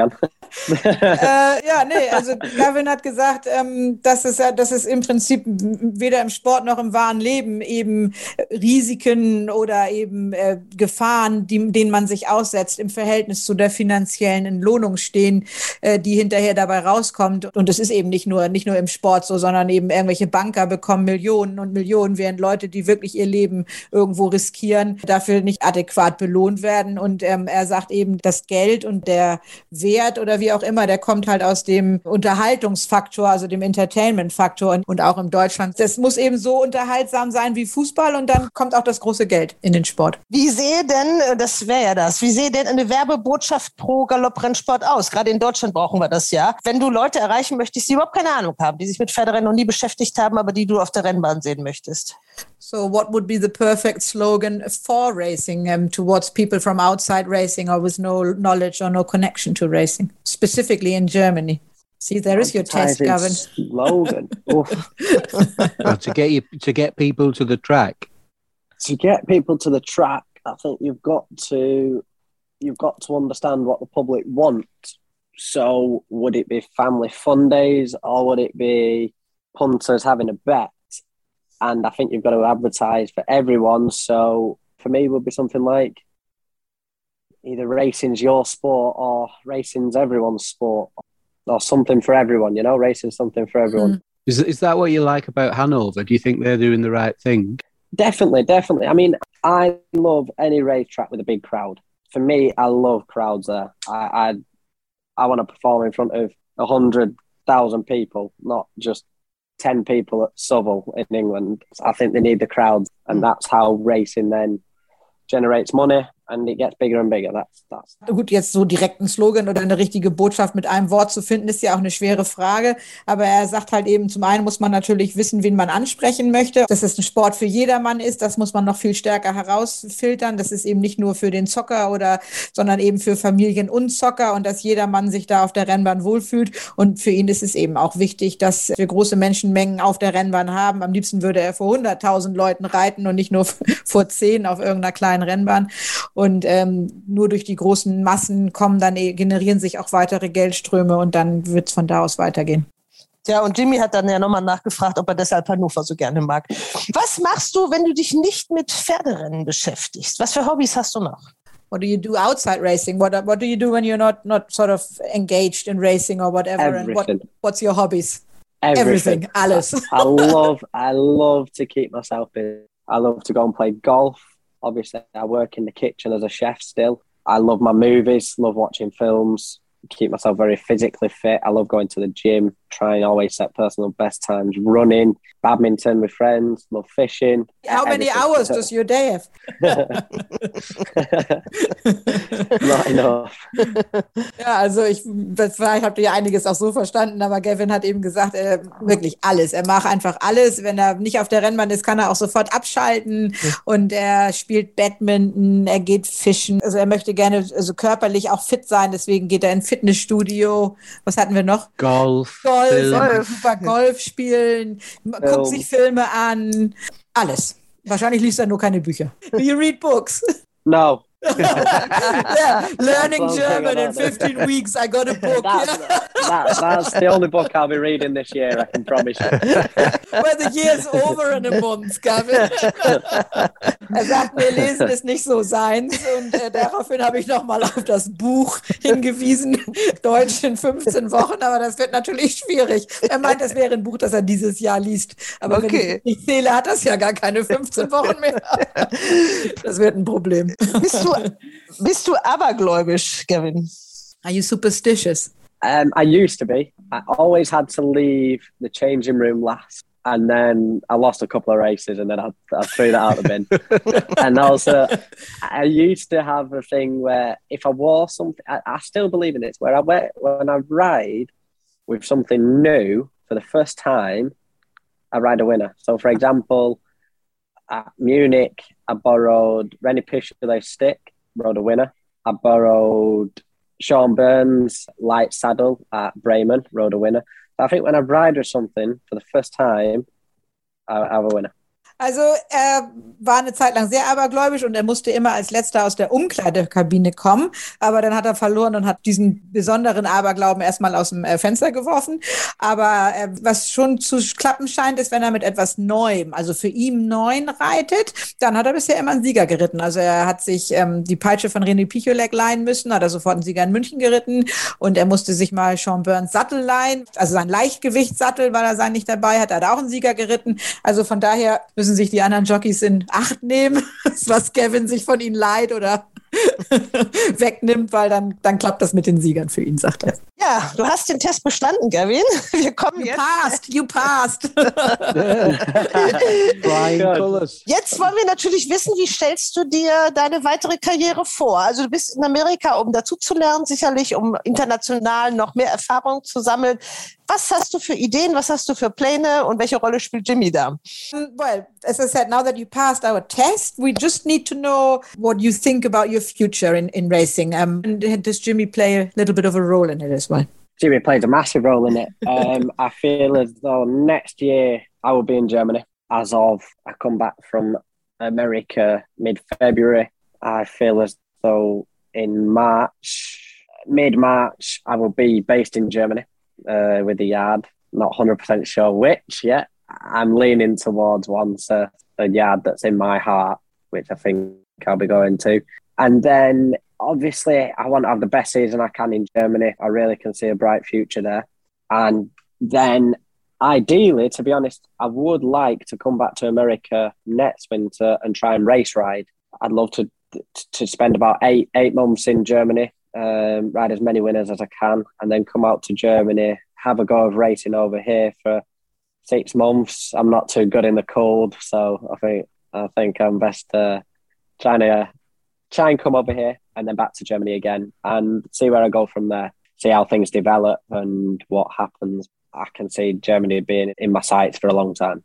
äh, ja, nee, also Gavin hat gesagt, ähm, dass, es, dass es im Prinzip weder im Sport noch im wahren Leben eben Risiken oder eben äh, Gefahren, die, denen man sich aussetzt, im Verhältnis zu der finanziellen Entlohnung stehen, äh, die hinterher dabei rauskommt. Und es ist eben nicht nur, nicht nur im Sport so, sondern eben irgendwelche Banker bekommen Millionen und Millionen, während Leute, die wirklich ihr Leben irgendwo riskieren, dafür nicht adäquat belohnt werden. Und ähm, er sagt eben, das Geld und der Wert oder wie auch immer, der kommt halt aus dem Unterhaltungsfaktor, also dem Entertainment-Faktor und auch in Deutschland. Das muss eben so unterhaltsam sein wie Fußball und dann kommt auch das große Geld in den Sport. Wie sehe denn, äh, das wäre ja das, wie sehe denn eine Werbebotschaft pro Galopprennsport aus? Gerade in Deutschland brauchen wir das ja. Wenn du Leute erreichen möchtest, die überhaupt keine Ahnung haben, die sich mit Pferderennen noch nie beschäftigt haben, aber die du auf der Rennbahn sehen möchtest. So, what would be the perfect slogan for racing um, towards people from outside racing or with no knowledge or no connection to racing, specifically in Germany? See, there is your test, Gavin. Slogan well, to get you to get people to the track. To get people to the track, I think you've got to you've got to understand what the public want. So, would it be family fun days or would it be punters having a bet? and I think you've got to advertise for everyone. So for me, it would be something like either racing's your sport or racing's everyone's sport or something for everyone. You know, racing's something for everyone. Mm. Is is that what you like about Hanover? Do you think they're doing the right thing? Definitely, definitely. I mean, I love any racetrack with a big crowd. For me, I love crowds there. I I, I want to perform in front of a hundred thousand people, not just 10 people at Southwell in England. I think they need the crowds, and mm. that's how racing then generates money and it gets bigger and bigger. That's, that's. Gut, jetzt so direkt einen Slogan oder eine richtige Botschaft mit einem Wort zu finden, ist ja auch eine schwere Frage. Aber er sagt halt eben, zum einen muss man natürlich wissen, wen man ansprechen möchte. Dass es ein Sport für jedermann ist, das muss man noch viel stärker herausfiltern. Das ist eben nicht nur für den Zocker oder, sondern eben für Familien und Zocker und dass jedermann sich da auf der Rennbahn wohlfühlt. Und für ihn ist es eben auch wichtig, dass wir große Menschenmengen auf der Rennbahn haben. Am liebsten würde er vor 100.000 Leuten reiten und nicht nur vor 10 auf irgendeiner kleinen Rennbahn. Und ähm, nur durch die großen Massen kommen dann, eh, generieren sich auch weitere Geldströme und dann wird es von da aus weitergehen. Ja, und Jimmy hat dann ja nochmal nachgefragt, ob er deshalb Hannover so gerne mag. Was machst du, wenn du dich nicht mit Pferderennen beschäftigst? Was für Hobbys hast du noch? What do you do outside racing? What What do you do when you're not not sort of engaged in racing or whatever? Everything. And what What's your hobbies? Everything. Everything. Alles. I love I love to keep myself busy. I love to go and play golf. Obviously, I work in the kitchen as a chef still. I love my movies, love watching films, keep myself very physically fit. I love going to the gym, try and always set personal best times, running, badminton with friends, love fishing. How many hours does your day have? Not enough. Ja, also ich, vielleicht habt ihr ja einiges auch so verstanden, aber Gavin hat eben gesagt, äh, wirklich alles. Er macht einfach alles. Wenn er nicht auf der Rennbahn ist, kann er auch sofort abschalten und er spielt Badminton, er geht fischen. Also er möchte gerne also körperlich auch fit sein, deswegen geht er in Fitnessstudio. Was hatten wir noch? Golf. Golf, Golf. super Golf spielen, guckt sich Filme an, alles. Wahrscheinlich liest er nur keine Bücher. Do you read books? No. Yeah, learning German in 15 weeks. I got a book. That's, that, that's the only book I'll be reading this year, I can promise you. well, the year's over in a month, Gavin. er sagt mir, lesen ist nicht so seins. Und äh, daraufhin habe ich nochmal auf das Buch hingewiesen, Deutsch in 15 Wochen. Aber das wird natürlich schwierig. Er meint, das wäre ein Buch, das er dieses Jahr liest. Aber okay. wenn ich zähle, hat das ja gar keine 15 Wochen mehr. Das wird ein Problem. Bist du bist du abergläubisch, Gavin? Are you superstitious? Um, I used to be. I always had to leave the changing room last. And then I lost a couple of races and then I, I threw that out the bin. and also, I used to have a thing where if I wore something, I, I still believe in it, where I wear, when I ride with something new for the first time, I ride a winner. So, for example, at Munich, I borrowed Rennie Pichelet stick, rode a winner. I borrowed Sean Burns light saddle at Bremen, rode a winner. I think when I ride or something for the first time, I have a winner. Also er war eine Zeit lang sehr abergläubisch und er musste immer als letzter aus der Umkleidekabine kommen. Aber dann hat er verloren und hat diesen besonderen Aberglauben erstmal aus dem äh, Fenster geworfen. Aber äh, was schon zu klappen scheint, ist, wenn er mit etwas Neuem, also für ihn Neuen reitet, dann hat er bisher immer einen Sieger geritten. Also er hat sich ähm, die Peitsche von René Picholek leihen müssen, hat er sofort einen Sieger in München geritten und er musste sich mal Sean Burns Sattel leihen, also sein Leichtgewichtssattel, weil er sein nicht dabei hat, hat er auch einen Sieger geritten. Also von daher müssen sich die anderen Jockeys in Acht nehmen, was Kevin sich von ihnen leiht oder wegnimmt, weil dann, dann klappt das mit den Siegern für ihn, sagt er. Ja, du hast den Test bestanden, Gavin. Wir kommen you jetzt. Passed, you passed. jetzt wollen wir natürlich wissen, wie stellst du dir deine weitere Karriere vor? Also du bist in Amerika, um dazu zu lernen, sicherlich, um international noch mehr Erfahrung zu sammeln. Was hast du für Ideen, was hast du für Pläne und welche Rolle spielt Jimmy da? Well, as I said, now that you passed our test, we just need to know what you think about your future in, in racing. Um, and does Jimmy play a little bit of a role in it as well? Jimmy plays a massive role in it. Um, I feel as though next year I will be in Germany. As of I come back from America mid February, I feel as though in March, mid March, I will be based in Germany uh, with the yard. Not 100% sure which yet. I'm leaning towards one, so a yard that's in my heart, which I think I'll be going to. And then obviously, I want to have the best season I can in Germany. I really can see a bright future there. And then ideally, to be honest, I would like to come back to America next winter and try and race ride. I'd love to to spend about eight eight months in Germany, um, ride as many winners as I can, and then come out to Germany, have a go of racing over here for six months. I'm not too good in the cold, so I think I think I'm best uh, trying to try and come over here and then back to Germany again and see where I go from there. See how things develop and what happens. I can see Germany being in my sights for a long time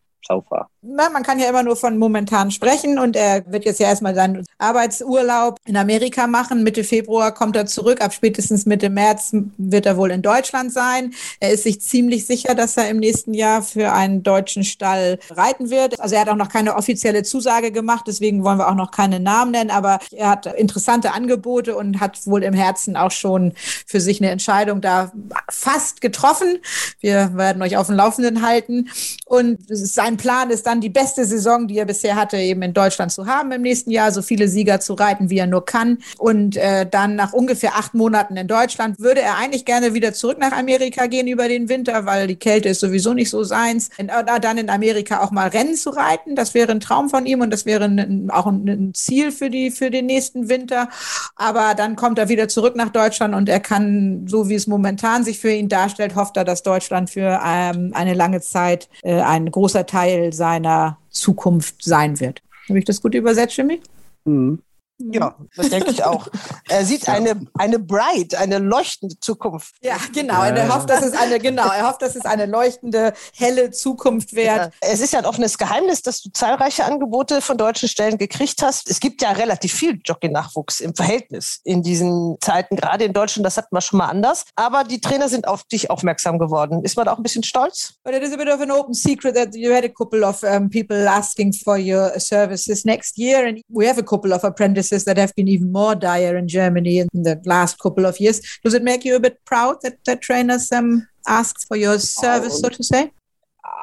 far. Na, man kann ja immer nur von momentan sprechen und er wird jetzt ja erstmal seinen Arbeitsurlaub in Amerika machen. Mitte Februar kommt er zurück. Ab spätestens Mitte März wird er wohl in Deutschland sein. Er ist sich ziemlich sicher, dass er im nächsten Jahr für einen deutschen Stall reiten wird. Also er hat auch noch keine offizielle Zusage gemacht, deswegen wollen wir auch noch keine Namen nennen, aber er hat interessante Angebote und hat wohl im Herzen auch schon für sich eine Entscheidung da fast getroffen. Wir werden euch auf dem Laufenden halten. Und sein Plan ist dann die beste Saison, die er bisher hatte, eben in Deutschland zu haben im nächsten Jahr, so viele Sieger zu reiten, wie er nur kann. Und äh, dann nach ungefähr acht Monaten in Deutschland würde er eigentlich gerne wieder zurück nach Amerika gehen über den Winter, weil die Kälte ist sowieso nicht so seins. Und, äh, dann in Amerika auch mal Rennen zu reiten, das wäre ein Traum von ihm und das wäre ein, auch ein, ein Ziel für, die, für den nächsten Winter. Aber dann kommt er wieder zurück nach Deutschland und er kann, so wie es momentan sich für ihn darstellt, hofft er, dass Deutschland für ähm, eine lange Zeit äh, ein großer Teil seiner Zukunft sein wird. Habe ich das gut übersetzt, Jimmy? Mhm. Ja, das denke ich auch. Er sieht ja. eine, eine bright, eine leuchtende Zukunft. Ja, genau. Und er hofft, dass es eine, genau, er hofft, dass es eine leuchtende, helle Zukunft wird. Ja. Es ist ja ein offenes Geheimnis, dass du zahlreiche Angebote von deutschen Stellen gekriegt hast. Es gibt ja relativ viel Jockey-Nachwuchs im Verhältnis in diesen Zeiten, gerade in Deutschland. Das hatten wir schon mal anders. Aber die Trainer sind auf dich aufmerksam geworden. Ist man da auch ein bisschen stolz? But it is a bit of an open secret that you had a couple of um, people asking for your services next year. And we have a couple of apprentices that have been even more dire in Germany in the last couple of years. Does it make you a bit proud that, that trainers um, asked for your service, oh, so to say?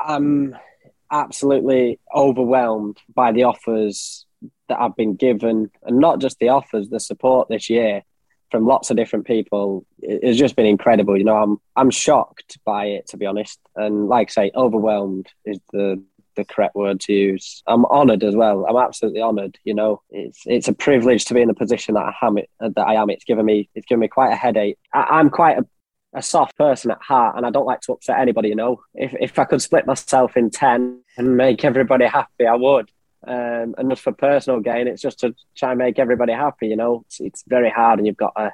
I'm absolutely overwhelmed by the offers that I've been given, and not just the offers, the support this year from lots of different people. It's just been incredible. You know, I'm I'm shocked by it to be honest, and like I say, overwhelmed is the the correct word to use. I'm honoured as well. I'm absolutely honoured. You know, it's it's a privilege to be in the position that I am. That I am. It's given me it's given me quite a headache. I, am quite a, a soft person at heart, and I don't like to upset anybody. You know, if if I could split myself in ten and make everybody happy, I would. Um, and just for personal gain, it's just to try and make everybody happy. You know, it's, it's very hard, and you've got uh,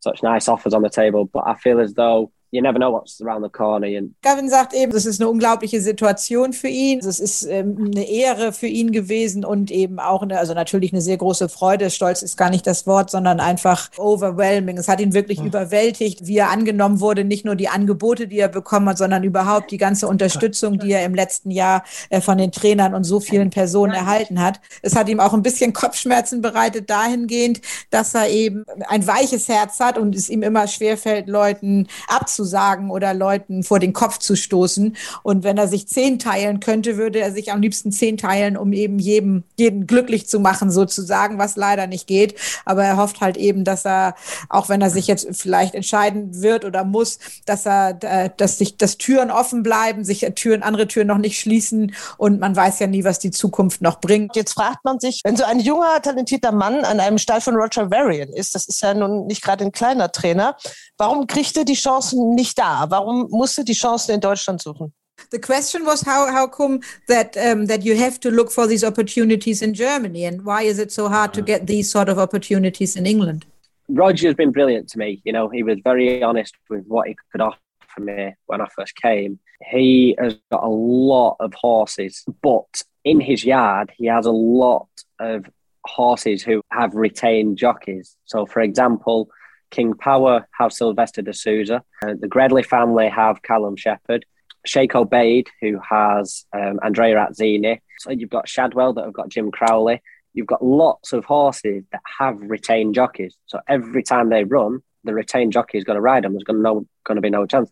such nice offers on the table. But I feel as though you never know what's around the corner. Gavin sagt eben, das ist eine unglaubliche Situation für ihn. Es ist ähm, eine Ehre für ihn gewesen und eben auch eine, also natürlich eine sehr große Freude. Stolz ist gar nicht das Wort, sondern einfach overwhelming. Es hat ihn wirklich ja. überwältigt, wie er angenommen wurde. Nicht nur die Angebote, die er bekommen hat, sondern überhaupt die ganze Unterstützung, die er im letzten Jahr äh, von den Trainern und so vielen Personen erhalten hat. Es hat ihm auch ein bisschen Kopfschmerzen bereitet dahingehend, dass er eben ein weiches Herz hat und es ihm immer schwerfällt, Leuten abzuhalten zu sagen oder Leuten vor den Kopf zu stoßen. Und wenn er sich zehn teilen könnte, würde er sich am liebsten zehn teilen, um eben jedem, jeden glücklich zu machen, sozusagen, was leider nicht geht. Aber er hofft halt eben, dass er, auch wenn er sich jetzt vielleicht entscheiden wird oder muss, dass er, äh, dass sich, dass Türen offen bleiben, sich Türen, andere Türen noch nicht schließen und man weiß ja nie, was die Zukunft noch bringt. Jetzt fragt man sich, wenn so ein junger, talentierter Mann an einem Stall von Roger Varian ist, das ist ja nun nicht gerade ein kleiner Trainer, warum kriegt er die Chancen nicht da? Warum musste die Chancen in Deutschland suchen? The question was how how come that um, that you have to look for these opportunities in Germany, and why is it so hard to get these sort of opportunities in England? Roger's been brilliant to me. You know, he was very honest with what he could offer me when I first came. He has got a lot of horses, but in his yard, he has a lot of horses who have retained jockeys. So, for example, King Power have Sylvester de Souza. Uh, the Gredley family have Callum Shepherd. Sheikh Obeid, who has um, Andrea Atzini. So you've got Shadwell that have got Jim Crowley. You've got lots of horses that have retained jockeys. So every time they run, the retained jockey is going to ride them. There's going to, no, going to be no chance.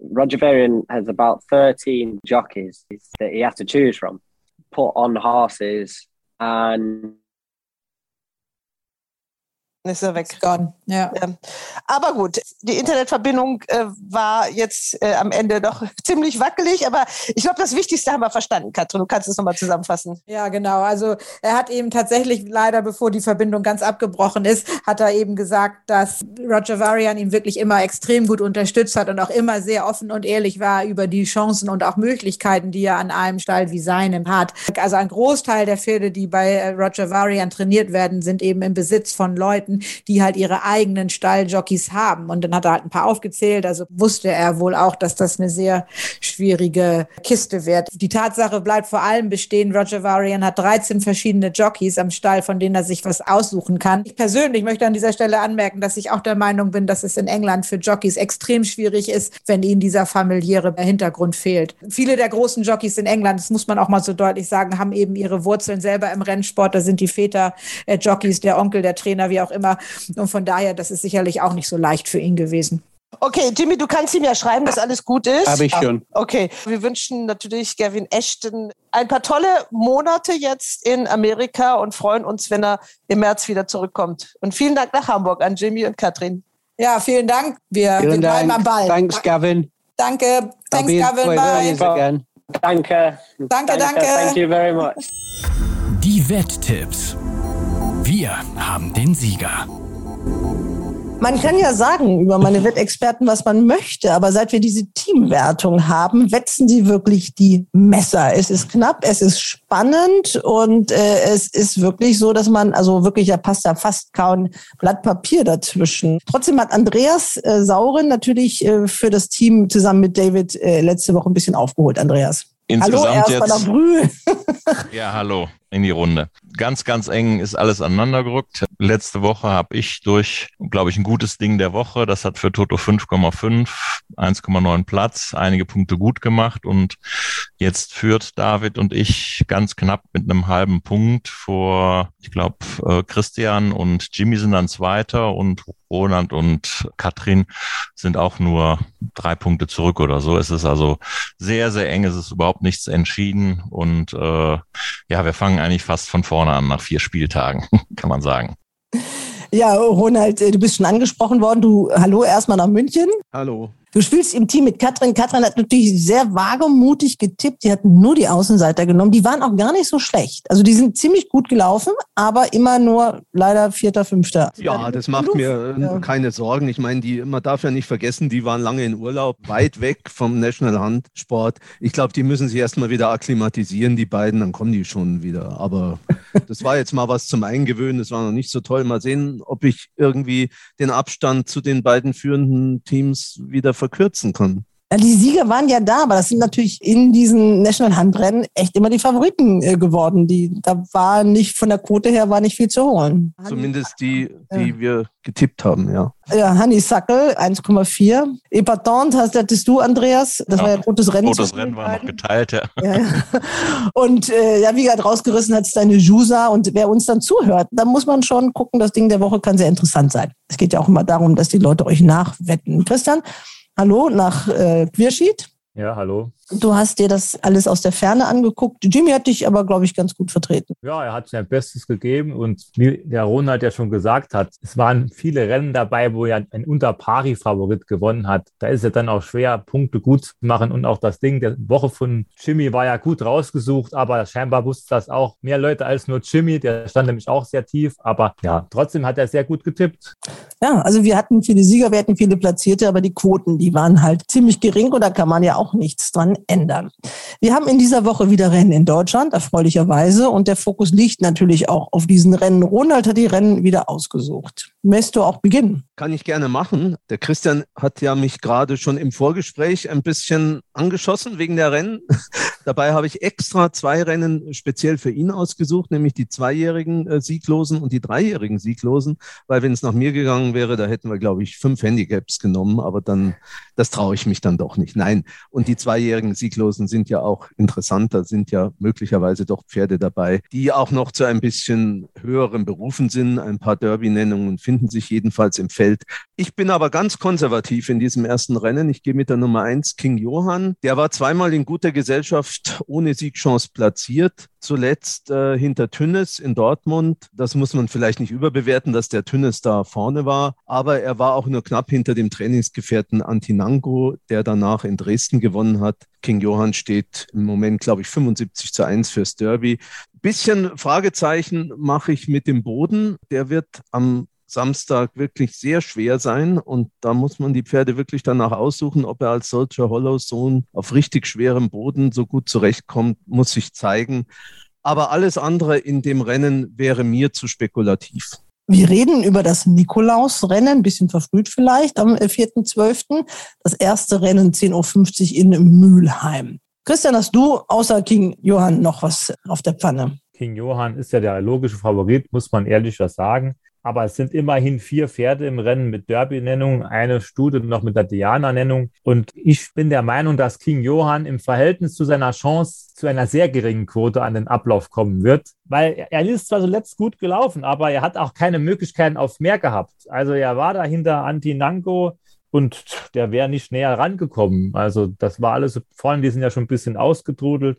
Roger Varian has about 13 jockeys that he has to choose from, put on horses, and Ist er weg. Gone. Ja. ja. Aber gut, die Internetverbindung äh, war jetzt äh, am Ende doch ziemlich wackelig, aber ich glaube, das Wichtigste haben wir verstanden, Katrin. Du kannst es nochmal zusammenfassen. Ja, genau. Also er hat eben tatsächlich leider, bevor die Verbindung ganz abgebrochen ist, hat er eben gesagt, dass Roger Varian ihn wirklich immer extrem gut unterstützt hat und auch immer sehr offen und ehrlich war über die Chancen und auch Möglichkeiten, die er an einem Stall wie seinem hat. Also ein Großteil der Pferde, die bei äh, Roger Varian trainiert werden, sind eben im Besitz von Leuten, die halt ihre eigenen Stalljockeys haben. Und dann hat er halt ein paar aufgezählt. Also wusste er wohl auch, dass das eine sehr schwierige Kiste wird. Die Tatsache bleibt vor allem bestehen, Roger Varian hat 13 verschiedene Jockeys am Stall, von denen er sich was aussuchen kann. Ich persönlich möchte an dieser Stelle anmerken, dass ich auch der Meinung bin, dass es in England für Jockeys extrem schwierig ist, wenn ihnen dieser familiäre Hintergrund fehlt. Viele der großen Jockeys in England, das muss man auch mal so deutlich sagen, haben eben ihre Wurzeln selber im Rennsport. Da sind die Väter äh, Jockeys, der Onkel, der Trainer, wie auch immer. Und von daher, das ist sicherlich auch nicht so leicht für ihn gewesen. Okay, Jimmy, du kannst ihm ja schreiben, dass alles gut ist. Habe ich schon. Okay, wir wünschen natürlich Gavin Ashton ein paar tolle Monate jetzt in Amerika und freuen uns, wenn er im März wieder zurückkommt. Und vielen Dank nach Hamburg an Jimmy und Katrin. Ja, vielen Dank. Wir, Vielen wir bleiben Dank. am Ball. Thanks, Gavin. Danke. Thanks, Gavin. Bye. Danke. Danke, danke. Thank you very much. Die Wetttipps. Wir haben den Sieger. Man kann ja sagen über meine Wettexperten, was man möchte, aber seit wir diese Teamwertung haben, wetzen sie wirklich die Messer. Es ist knapp, es ist spannend und äh, es ist wirklich so, dass man, also wirklich, da passt ja fast kaum Blatt Papier dazwischen. Trotzdem hat Andreas äh, Sauren natürlich äh, für das Team zusammen mit David äh, letzte Woche ein bisschen aufgeholt, Andreas. Insgesamt Hallo, erstmal nach jetzt. Brühl. Ja, hallo in die Runde. Ganz, ganz eng ist alles aneinander gerückt. Letzte Woche habe ich durch, glaube ich, ein gutes Ding der Woche. Das hat für Toto 5,5, 1,9 Platz, einige Punkte gut gemacht und jetzt führt David und ich ganz knapp mit einem halben Punkt vor, ich glaube, äh, Christian und Jimmy sind dann Zweiter und Roland und Katrin sind auch nur drei Punkte zurück oder so. Es ist also sehr, sehr eng. Es ist überhaupt nichts entschieden und äh, ja, wir fangen eigentlich fast von vorne an nach vier Spieltagen, kann man sagen. Ja, Ronald, äh, du bist schon angesprochen worden. Du, hallo erstmal nach München. Hallo. Du spielst im Team mit Katrin. Katrin hat natürlich sehr wagemutig getippt. Die hatten nur die Außenseiter genommen. Die waren auch gar nicht so schlecht. Also die sind ziemlich gut gelaufen, aber immer nur leider Vierter, Fünfter. Ja, das macht mir äh, Ja. keine Sorgen. Ich meine, die, man darf ja nicht vergessen, die waren lange in Urlaub, weit weg vom National Handsport. Ich glaube, die müssen sich erstmal wieder akklimatisieren, die beiden, dann kommen die schon wieder. Aber das war jetzt mal was zum Eingewöhnen. Das war noch nicht so toll. Mal sehen, ob ich irgendwie den Abstand zu den beiden führenden Teams wieder verkürzen kann. Ja, die Sieger waren ja da, aber das sind natürlich in diesen National Handrennen echt immer die Favoriten äh, geworden. Die, da war nicht, von der Quote her war nicht viel zu holen. Zumindest die, die wir getippt haben, ja. Ja, Hanni Sackel, 1,4. Epatant hast, hattest du, Andreas. Das Ja, war ja rotes Rennen. Rotes zwischen Rennen war noch geteilt, ja. Ja, ja. Und äh, ja, wie gesagt, rausgerissen hat es deine Jusa. Und wer uns dann zuhört, da muss man schon gucken, das Ding der Woche kann sehr interessant sein. Es geht ja auch immer darum, dass die Leute euch nachwetten. Christian, hallo nach äh, Queersheet. Ja, hallo. Du hast dir das alles aus der Ferne angeguckt. Jimmy hat dich aber, glaube ich, ganz gut vertreten. Ja, er hat sein Bestes gegeben und wie der Ronald ja schon gesagt hat, es waren viele Rennen dabei, wo er ein Unter-Pari-Favorit gewonnen hat. Da ist es dann auch schwer, Punkte gut zu machen und auch das Ding der Woche von Jimmy war ja gut rausgesucht, aber scheinbar wusste das auch mehr Leute als nur Jimmy. Der stand nämlich auch sehr tief, aber ja, trotzdem hat er sehr gut getippt. Ja, also wir hatten viele Sieger, wir hatten viele Platzierte, aber die Quoten, die waren halt ziemlich gering und da kann man ja auch nichts dran ändern. Wir haben in dieser Woche wieder Rennen in Deutschland, erfreulicherweise, und der Fokus liegt natürlich auch auf diesen Rennen. Ronald hat die Rennen wieder ausgesucht. Möchtest du auch beginnen? Kann ich gerne machen. Der Christian hat ja mich gerade schon im Vorgespräch ein bisschen angeschossen wegen der Rennen. Dabei habe ich extra zwei Rennen speziell für ihn ausgesucht, nämlich die zweijährigen äh, Sieglosen und die dreijährigen Sieglosen, weil wenn es nach mir gegangen wäre, da hätten wir, glaube ich, fünf Handicaps genommen, aber dann, das traue ich mich dann doch nicht. Nein. Und die zweijährigen Sieglosen sind ja auch interessant. Da sind ja möglicherweise doch Pferde dabei, die auch noch zu ein bisschen höheren Berufen sind. Ein paar Derby-Nennungen befinden sich jedenfalls im Feld. Ich bin aber ganz konservativ in diesem ersten Rennen. Ich gehe mit der Nummer eins King Johann. Der war zweimal in guter Gesellschaft ohne Siegchance platziert. Zuletzt äh, hinter Tünnes in Dortmund. Das muss man vielleicht nicht überbewerten, dass der Tünnes da vorne war. Aber er war auch nur knapp hinter dem Trainingsgefährten Antinango, der danach in Dresden gewonnen hat. King Johann steht im Moment, glaube ich, 75 zu 1 fürs Derby. Bisschen Fragezeichen mache ich mit dem Boden. Der wird am Samstag wirklich sehr schwer sein und da muss man die Pferde wirklich danach aussuchen, ob er als solcher Hollow Sohn auf richtig schwerem Boden so gut zurechtkommt, muss sich zeigen. Aber alles andere in dem Rennen wäre mir zu spekulativ. Wir reden über das Nikolausrennen, ein bisschen verfrüht vielleicht, am 4.12. Das erste Rennen 10.50 Uhr in Mülheim. Christian, hast du außer King Johann noch was auf der Pfanne? King Johann ist ja der logische Favorit, muss man ehrlich sagen. Aber es sind immerhin vier Pferde im Rennen mit Derby-Nennung, eine Studie noch mit der Diana-Nennung. Und ich bin der Meinung, dass King Johann im Verhältnis zu seiner Chance zu einer sehr geringen Quote an den Ablauf kommen wird. Weil er ist zwar zuletzt gut gelaufen, aber er hat auch keine Möglichkeiten auf mehr gehabt. Also er war da hinter Antinanko und der wäre nicht näher rangekommen. Also das war alles vorne, die sind ja schon ein bisschen ausgetrudelt.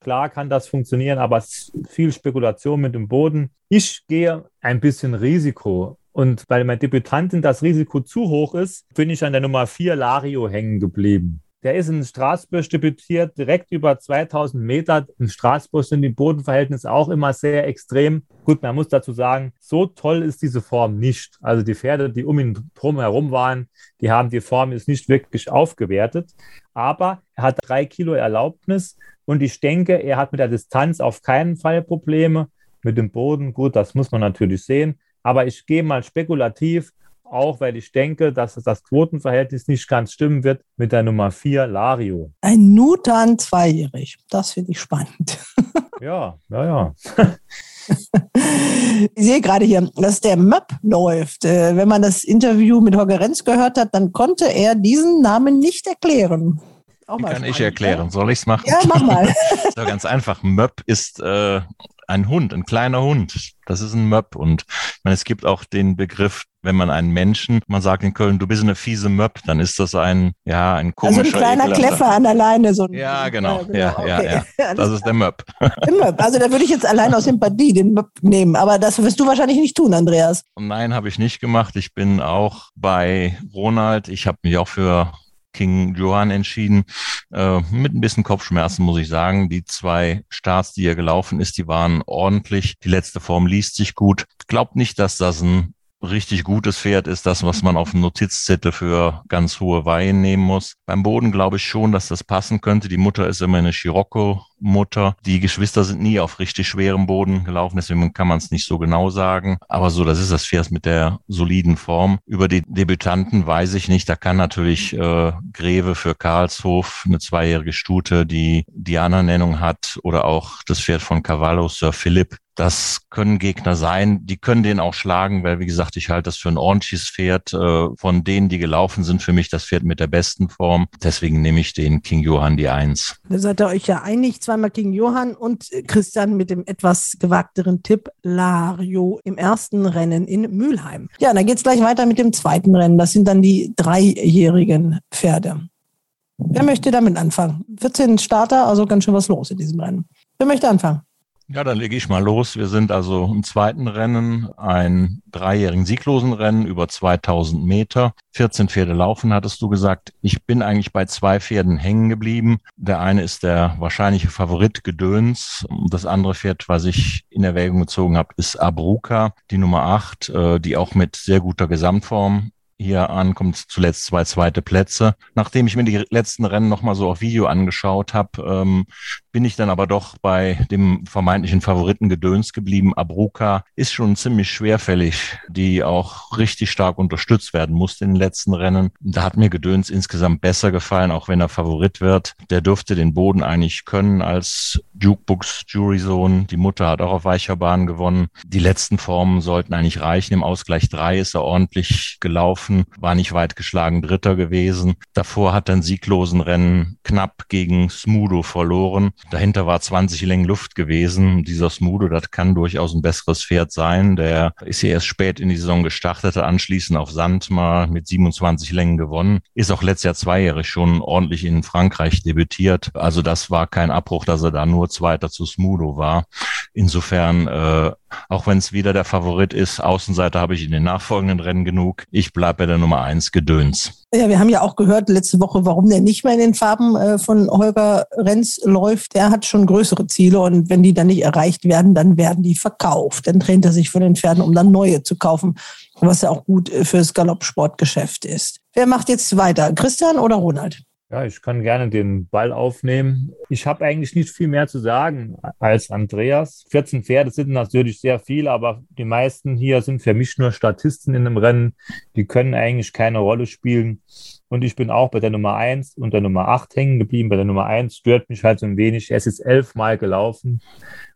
Klar kann das funktionieren, aber es ist viel Spekulation mit dem Boden. Ich gehe ein bisschen Risiko. Und weil mein Debütantin das Risiko zu hoch ist, bin ich an der Nummer 4 Lario hängen geblieben. Der ist in Straßburg debütiert, direkt über 2000 Meter. In Straßburg sind die Bodenverhältnisse auch immer sehr extrem. Gut, man muss dazu sagen, so toll ist diese Form nicht. Also die Pferde, die um ihn drum herum waren, die haben die Form jetzt nicht wirklich aufgewertet. Aber er hat drei Kilo Erlaubnis und ich denke, er hat mit der Distanz auf keinen Fall Probleme. Mit dem Boden, gut, das muss man natürlich sehen. Aber ich gehe mal spekulativ, auch weil ich denke, dass das Quotenverhältnis nicht ganz stimmen wird mit der Nummer 4, Lario. Ein Nutan zweijährig. Das finde ich spannend. Ja, ja, ja. Ich sehe gerade hier, dass der Möpp läuft. Äh, wenn man das Interview mit Holger Renz gehört hat, dann konnte er diesen Namen nicht erklären. Auch kann spannend, ich erklären. Ja? Soll ich es machen? Ja, mach mal. so ganz einfach. Möpp ist äh, ein Hund, ein kleiner Hund. Das ist ein Möpp. Und meine, es gibt auch den Begriff, wenn man einen Menschen, man sagt in Köln, du bist eine fiese Möpp, dann ist das ein, ja, ein komischer Also ein kleiner Kleffer an der Leine. So ja, genau. Ja, genau. Ja, okay. ja, Das ist. Der Möpp. Also da würde ich jetzt allein aus Sympathie den Möpp nehmen. Aber das wirst du wahrscheinlich nicht tun, Andreas. Nein, habe ich nicht gemacht. Ich bin auch bei Ronald. Ich habe mich auch für King Johann entschieden. Äh, mit ein bisschen Kopfschmerzen muss ich sagen. Die zwei Starts, die er gelaufen ist, die waren ordentlich. Die letzte Form liest sich gut. Glaubt nicht, dass das ein richtig gutes Pferd ist das, was man auf dem Notizzettel für ganz hohe Weihen nehmen muss. Beim Boden glaube ich schon, dass das passen könnte. Die Mutter ist immer eine Scirocco-Mutter. Die Geschwister sind nie auf richtig schwerem Boden gelaufen, deswegen kann man es nicht so genau sagen. Aber so, das ist das Pferd mit der soliden Form. Über die Debütanten weiß ich nicht. Da kann natürlich äh, Greve für Karlshof, eine zweijährige Stute, die Diana-Nennung hat, oder auch das Pferd von Cavallo, Sir Philip, das können Gegner sein, die können den auch schlagen, weil wie gesagt, ich halte das für ein ordentliches Pferd. Äh, von denen, die gelaufen sind, für mich das Pferd mit der besten Form. Deswegen nehme ich den King Johann die Eins. Da seid ihr euch ja einig, zweimal King Johann und Christian mit dem etwas gewagteren Tipp Lario im ersten Rennen in Mülheim. Ja, dann geht's gleich weiter mit dem zweiten Rennen. Das sind dann die dreijährigen Pferde. Wer möchte damit anfangen? 14 Starter, also ganz schön was los in diesem Rennen. Wer möchte anfangen? Ja, dann lege ich mal los. Wir sind also im zweiten Rennen, ein dreijährigen sieglosen Rennen über 2000 Meter. 14 Pferde laufen, hattest du gesagt. Ich bin eigentlich bei zwei Pferden hängen geblieben. Der eine ist der wahrscheinliche Favorit Gedöns. Das andere Pferd, was ich in Erwägung gezogen habe, ist Abruka, die Nummer 8, äh, die auch mit sehr guter Gesamtform hier ankommt, zuletzt zwei zweite Plätze. Nachdem ich mir die letzten Rennen nochmal so auf Video angeschaut habe, ähm, bin ich dann aber doch bei dem vermeintlichen Favoriten Gedöns geblieben. Abruka ist schon ziemlich schwerfällig, die auch richtig stark unterstützt werden musste in den letzten Rennen. Da hat mir Gedöns insgesamt besser gefallen, auch wenn er Favorit wird. Der dürfte den Boden eigentlich können als Jukebox Jury Zone. Die Mutter hat auch auf weicher Bahn gewonnen. Die letzten Formen sollten eigentlich reichen. Im Ausgleich drei ist er ordentlich gelaufen war nicht weit geschlagen, Dritter gewesen. Davor hat er ein sieglosen Rennen knapp gegen Smudo verloren. Dahinter war 20 Längen Luft gewesen. Dieser Smudo, das kann durchaus ein besseres Pferd sein. Der ist ja erst spät in die Saison gestartet, hat anschließend auf Sand mal mit 27 Längen gewonnen. Ist auch letztes Jahr zweijährig schon ordentlich in Frankreich debütiert. Also das war kein Abbruch, dass er da nur Zweiter zu Smudo war. Insofern, äh, auch wenn es wieder der Favorit ist, Außenseiter habe ich in den nachfolgenden Rennen genug. Ich bleibe bei der Nummer eins Gedöns. Ja, wir haben ja auch gehört letzte Woche, warum der nicht mehr in den Farben äh, von Holger Renz läuft. Der hat schon größere Ziele und wenn die dann nicht erreicht werden, dann werden die verkauft. Dann trennt er sich von den Pferden, um dann neue zu kaufen, was ja auch gut äh, fürs Galoppsportgeschäft ist. Wer macht jetzt weiter? Christian oder Ronald? Ja, ich kann gerne den Ball aufnehmen. Ich habe eigentlich nicht viel mehr zu sagen als Andreas. 14 Pferde sind natürlich sehr viel, aber die meisten hier sind für mich nur Statisten in einem Rennen. Die können eigentlich keine Rolle spielen. Und ich bin auch bei der Nummer 1 und der Nummer 8 hängen geblieben. Bei der Nummer 1 stört mich halt so ein wenig. Es ist elfmal gelaufen.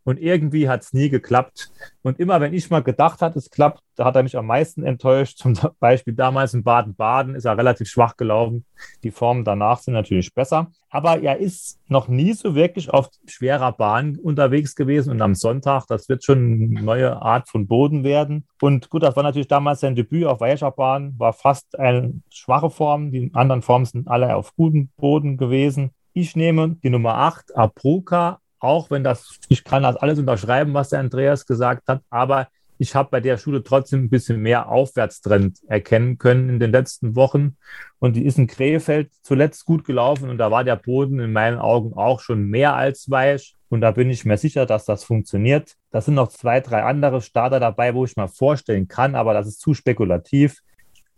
Und irgendwie hat es nie geklappt. Und immer, wenn ich mal gedacht hatte, es klappt, da hat er mich am meisten enttäuscht. Zum Beispiel damals in Baden-Baden ist er relativ schwach gelaufen. Die Formen danach sind natürlich besser. Aber er ist noch nie so wirklich auf schwerer Bahn unterwegs gewesen. Und am Sonntag, das wird schon eine neue Art von Boden werden. Und gut, das war natürlich damals sein Debüt auf weicher Bahn, war fast eine schwache Form. Die anderen Formen sind alle auf gutem Boden gewesen. Ich nehme die Nummer 8, Apruka, auch wenn das, ich kann das alles unterschreiben, was der Andreas gesagt hat, aber ich habe bei der Schule trotzdem ein bisschen mehr Aufwärtstrend erkennen können in den letzten Wochen. Und die ist in Krefeld zuletzt gut gelaufen und da war der Boden in meinen Augen auch schon mehr als weich. Und da bin ich mir sicher, dass das funktioniert. Da sind noch zwei, drei andere Starter dabei, wo ich mal vorstellen kann, aber das ist zu spekulativ.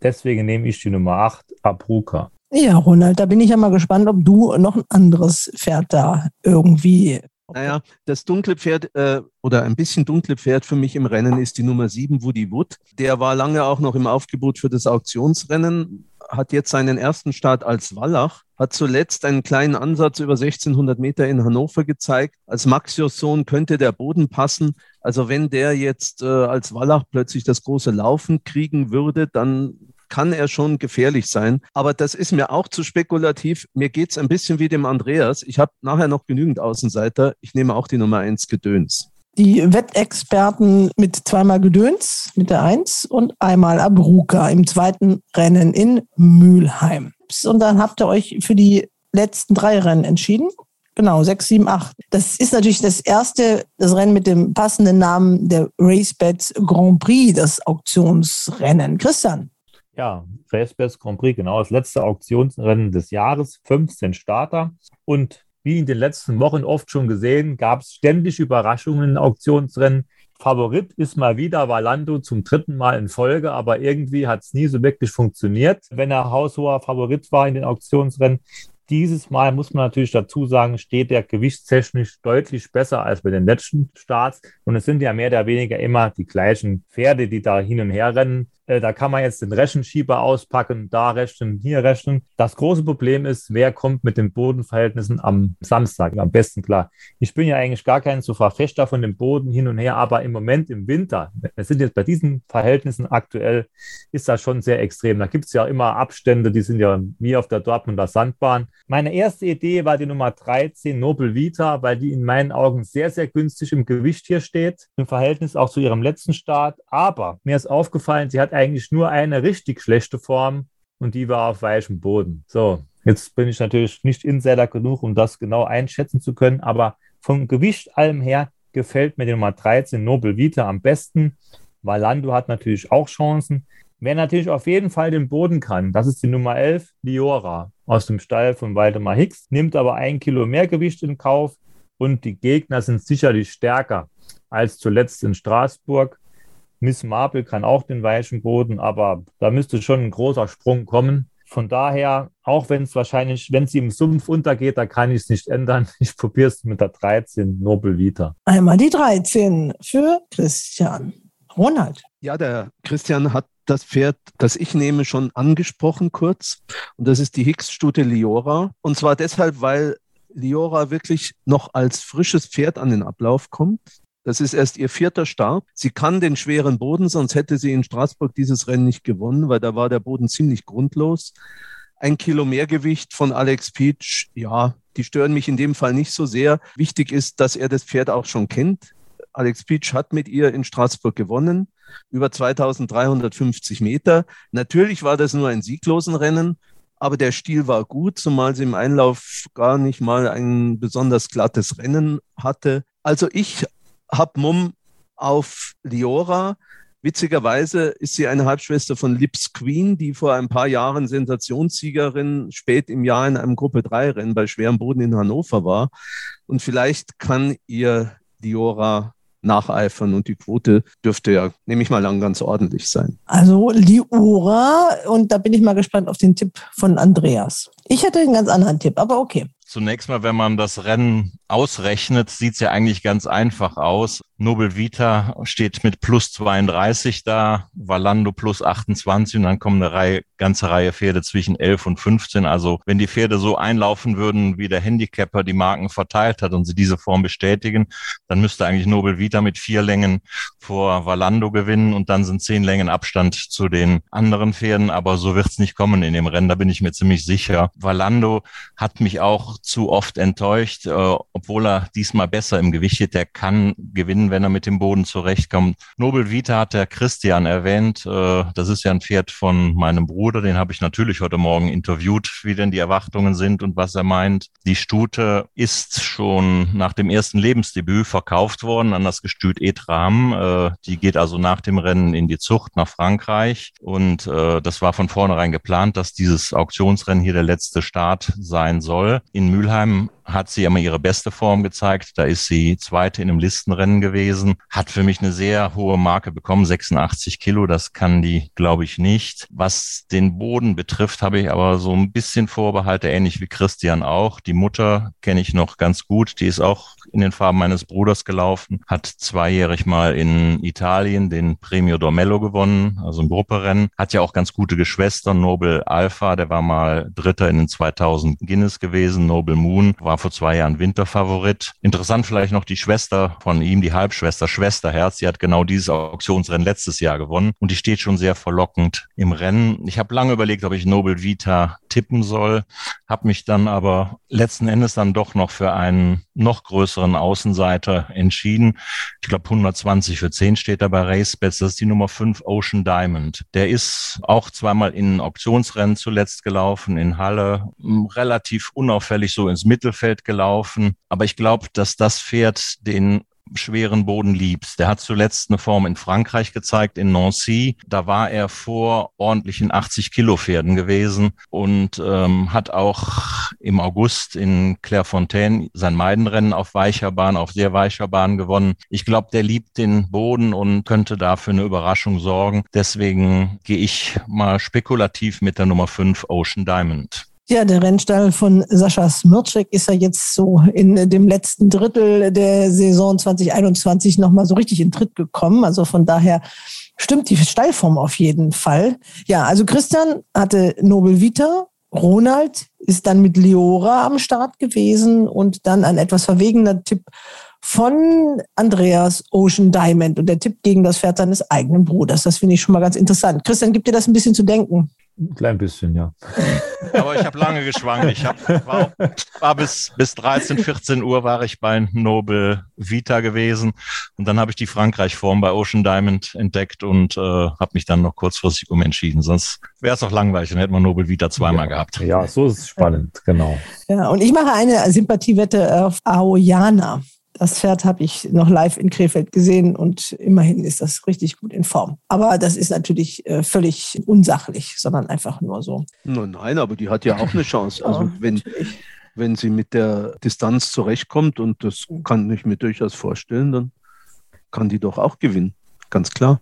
Deswegen nehme ich die Nummer 8, Abruka. Ja, Ronald, da bin ich ja mal gespannt, ob du noch ein anderes Pferd da irgendwie naja, das dunkle Pferd äh, oder ein bisschen dunkle Pferd für mich im Rennen ist die Nummer 7, Woody Wood. Der war lange auch noch im Aufgebot für das Auktionsrennen, hat jetzt seinen ersten Start als Wallach, hat zuletzt einen kleinen Ansatz über 1600 Meter in Hannover gezeigt. Als Maxios Sohn könnte der Boden passen. Also wenn der jetzt äh, als Wallach plötzlich das große Laufen kriegen würde, dann kann er schon gefährlich sein. Aber das ist mir auch zu spekulativ. Mir geht es ein bisschen wie dem Andreas. Ich habe nachher noch genügend Außenseiter. Ich nehme auch die Nummer 1 Gedöns. Die Wettexperten mit zweimal Gedöns mit der 1 und einmal Abruka im zweiten Rennen in Mülheim. Und dann habt ihr euch für die letzten drei Rennen entschieden. Genau, 6, 7, 8. Das ist natürlich das erste, das Rennen mit dem passenden Namen der RaceBets Grand Prix, das Auktionsrennen. Christian, ja, Racebest Grand Prix, genau, das letzte Auktionsrennen des Jahres, 15 Starter. Und wie in den letzten Wochen oft schon gesehen, gab es ständig Überraschungen in Auktionsrennen. Favorit ist mal wieder Valando zum dritten Mal in Folge, aber irgendwie hat es nie so wirklich funktioniert, wenn er haushoher Favorit war in den Auktionsrennen. Dieses Mal muss man natürlich dazu sagen, steht der gewichtstechnisch deutlich besser als bei den letzten Starts. Und es sind ja mehr oder weniger immer die gleichen Pferde, die da hin und her rennen. Äh, da kann man jetzt den Rechenschieber auspacken, da rechnen, hier rechnen. Das große Problem ist, wer kommt mit den Bodenverhältnissen am Samstag am besten klar. Ich bin ja eigentlich gar kein so Verfechter von dem Boden hin und her, aber im Moment im Winter, wir sind jetzt bei diesen Verhältnissen aktuell, ist das schon sehr extrem. Da gibt es ja immer Abstände, die sind ja wie auf der Dortmunder Sandbahn. Meine erste Idee war die Nummer 13, Nobel Vita, weil die in meinen Augen sehr, sehr günstig im Gewicht hier steht, im Verhältnis auch zu ihrem letzten Start. Aber mir ist aufgefallen, sie hat eigentlich nur eine richtig schlechte Form und die war auf weichem Boden. So, jetzt bin ich natürlich nicht Insider genug, um das genau einschätzen zu können, aber vom Gewicht allem her gefällt mir die Nummer 13 Nobel Vita am besten. Valando hat natürlich auch Chancen. Wer natürlich auf jeden Fall den Boden kann, das ist die Nummer 11, Liora aus dem Stall von Waldemar Hicks, nimmt aber ein Kilo mehr Gewicht in Kauf und die Gegner sind sicherlich stärker als zuletzt in Straßburg. Miss Marple kann auch den weichen Boden, aber da müsste schon ein großer Sprung kommen. Von daher, auch wenn es wahrscheinlich, wenn sie im Sumpf untergeht, da kann ich es nicht ändern. Ich probiere es mit der 13 Nobel Vita. Einmal die 13 für Christian. Ronald. Ja, der Christian hat das Pferd, das ich nehme, schon angesprochen kurz. Und das ist die Hicks-Stute Liora. Und zwar deshalb, weil Liora wirklich noch als frisches Pferd an den Ablauf kommt. Das ist erst ihr vierter Start. Sie kann den schweren Boden, sonst hätte sie in Straßburg dieses Rennen nicht gewonnen, weil da war der Boden ziemlich grundlos. Ein Kilo Mehrgewicht von Alex Peach, ja, die stören mich in dem Fall nicht so sehr. Wichtig ist, dass er das Pferd auch schon kennt. Alex Peach hat mit ihr in Straßburg gewonnen, über 2350 Meter. Natürlich war das nur ein sieglosen Rennen, aber der Stil war gut, zumal sie im Einlauf gar nicht mal ein besonders glattes Rennen hatte. Also ich habe Mumm auf Liora. Witzigerweise ist sie eine Halbschwester von Lips Queen, die vor ein paar Jahren Sensationssiegerin spät im Jahr in einem Gruppe 3 Rennen bei schwerem Boden in Hannover war. Und vielleicht kann ihr Liora nacheifern und die Quote dürfte ja, nehme ich mal an, ganz ordentlich sein. Also Liora und da bin ich mal gespannt auf den Tipp von Andreas. Ich hätte einen ganz anderen Tipp, aber okay. Zunächst mal, wenn man das Rennen ausrechnet, sieht es ja eigentlich ganz einfach aus. Nobel Vita steht mit plus 32 da, Valando plus 28 und dann kommt eine Reihe, ganze Reihe Pferde zwischen 11 und 15. Also wenn die Pferde so einlaufen würden, wie der Handicapper die Marken verteilt hat und sie diese Form bestätigen, dann müsste eigentlich Nobel Vita mit vier Längen vor Valando gewinnen und dann sind zehn Längen Abstand zu den anderen Pferden. Aber so wird es nicht kommen in dem Rennen, da bin ich mir ziemlich sicher. Valando hat mich auch zu oft enttäuscht, äh, obwohl er diesmal besser im Gewicht steht. Der kann gewinnen, wenn er mit dem Boden zurechtkommt. Nobel Vita hat der Christian erwähnt. Äh, das ist ja ein Pferd von meinem Bruder. Den habe ich natürlich heute Morgen interviewt, wie denn die Erwartungen sind und was er meint. Die Stute ist schon nach dem ersten Lebensdebüt verkauft worden an das Gestüt Etram. Äh, die geht also nach dem Rennen in die Zucht nach Frankreich. Und äh, das war von vornherein geplant, dass dieses Auktionsrennen hier der letzte Start sein soll. In Mülheim hat sie immer ihre beste Form gezeigt. Da ist sie Zweite in einem Listenrennen gewesen. Hat für mich eine sehr hohe Marke bekommen, 86 Kilo. Das kann die, glaube ich, nicht. Was den Boden betrifft, habe ich aber so ein bisschen Vorbehalte, ähnlich wie Christian auch. Die Mutter kenne ich noch ganz gut. Die ist auch in den Farben meines Bruders gelaufen, hat zweijährig mal in Italien den Premio Dormello gewonnen, also ein Grupperennen. Hat ja auch ganz gute Geschwister. Nobel Alpha, der war mal Dritter in den 2000 Guinness gewesen. Noble Moon war vor zwei Jahren Winterfavorit. Interessant vielleicht noch die Schwester von ihm, die Halbschwester, Schwesterherz. Die hat genau dieses Auktionsrennen letztes Jahr gewonnen und die steht schon sehr verlockend im Rennen. Ich habe lange überlegt, ob ich Noble Vita tippen soll, habe mich dann aber letzten Endes dann doch noch für einen noch größeren Außenseiter entschieden. Ich glaube 120 für 10 steht da bei RaceBets. Das ist die Nummer 5 Ocean Diamond. Der ist auch zweimal in Auktionsrennen zuletzt gelaufen, in Halle, relativ unauffällig so ins Mittelfeld gelaufen. Aber ich glaube, dass das Pferd den schweren Boden liebst. Der hat zuletzt eine Form in Frankreich gezeigt, in Nancy. Da war er vor ordentlichen 80 Kilo Pferden gewesen und ähm, hat auch im August in Clairefontaine sein Meidenrennen auf weicher Bahn, auf sehr weicher Bahn gewonnen. Ich glaube, der liebt den Boden und könnte dafür eine Überraschung sorgen. Deswegen gehe ich mal spekulativ mit der Nummer 5 Ocean Diamond. Ja, der Rennstall von Sascha Smircek ist ja jetzt so in dem letzten Drittel der Saison 2021 nochmal so richtig in Tritt gekommen. Also von daher stimmt die Stallform auf jeden Fall. Ja, also Christian hatte Nobel Vita, Ronald ist dann mit Leora am Start gewesen und dann ein etwas verwegener Tipp von Andreas Ocean Diamond und der Tipp gegen das Pferd seines eigenen Bruders. Das finde ich schon mal ganz interessant. Christian, gibt dir das ein bisschen zu denken? Ein klein bisschen, ja. Aber ich habe lange geschwankt. Ich hab, war, war, bis, bis 13, 14 Uhr war ich bei Nobel Vita gewesen. Und dann habe ich die Frankreich-Form bei Ocean Diamond entdeckt und äh, habe mich dann noch kurzfristig umentschieden. Sonst wäre es auch langweilig, dann hätte man Nobel Vita zweimal ja, gehabt. Ja, so ist es spannend, genau. Ja, und ich mache eine Sympathiewette auf Aoyana. Das Pferd habe ich noch live in Krefeld gesehen und immerhin ist das richtig gut in Form. Aber das ist natürlich äh, völlig unsachlich, sondern einfach nur so. Nein, nein, aber die hat ja auch eine Chance. Also wenn, wenn sie mit der Distanz zurechtkommt und das kann ich mir durchaus vorstellen, dann kann die doch auch gewinnen. Ganz klar.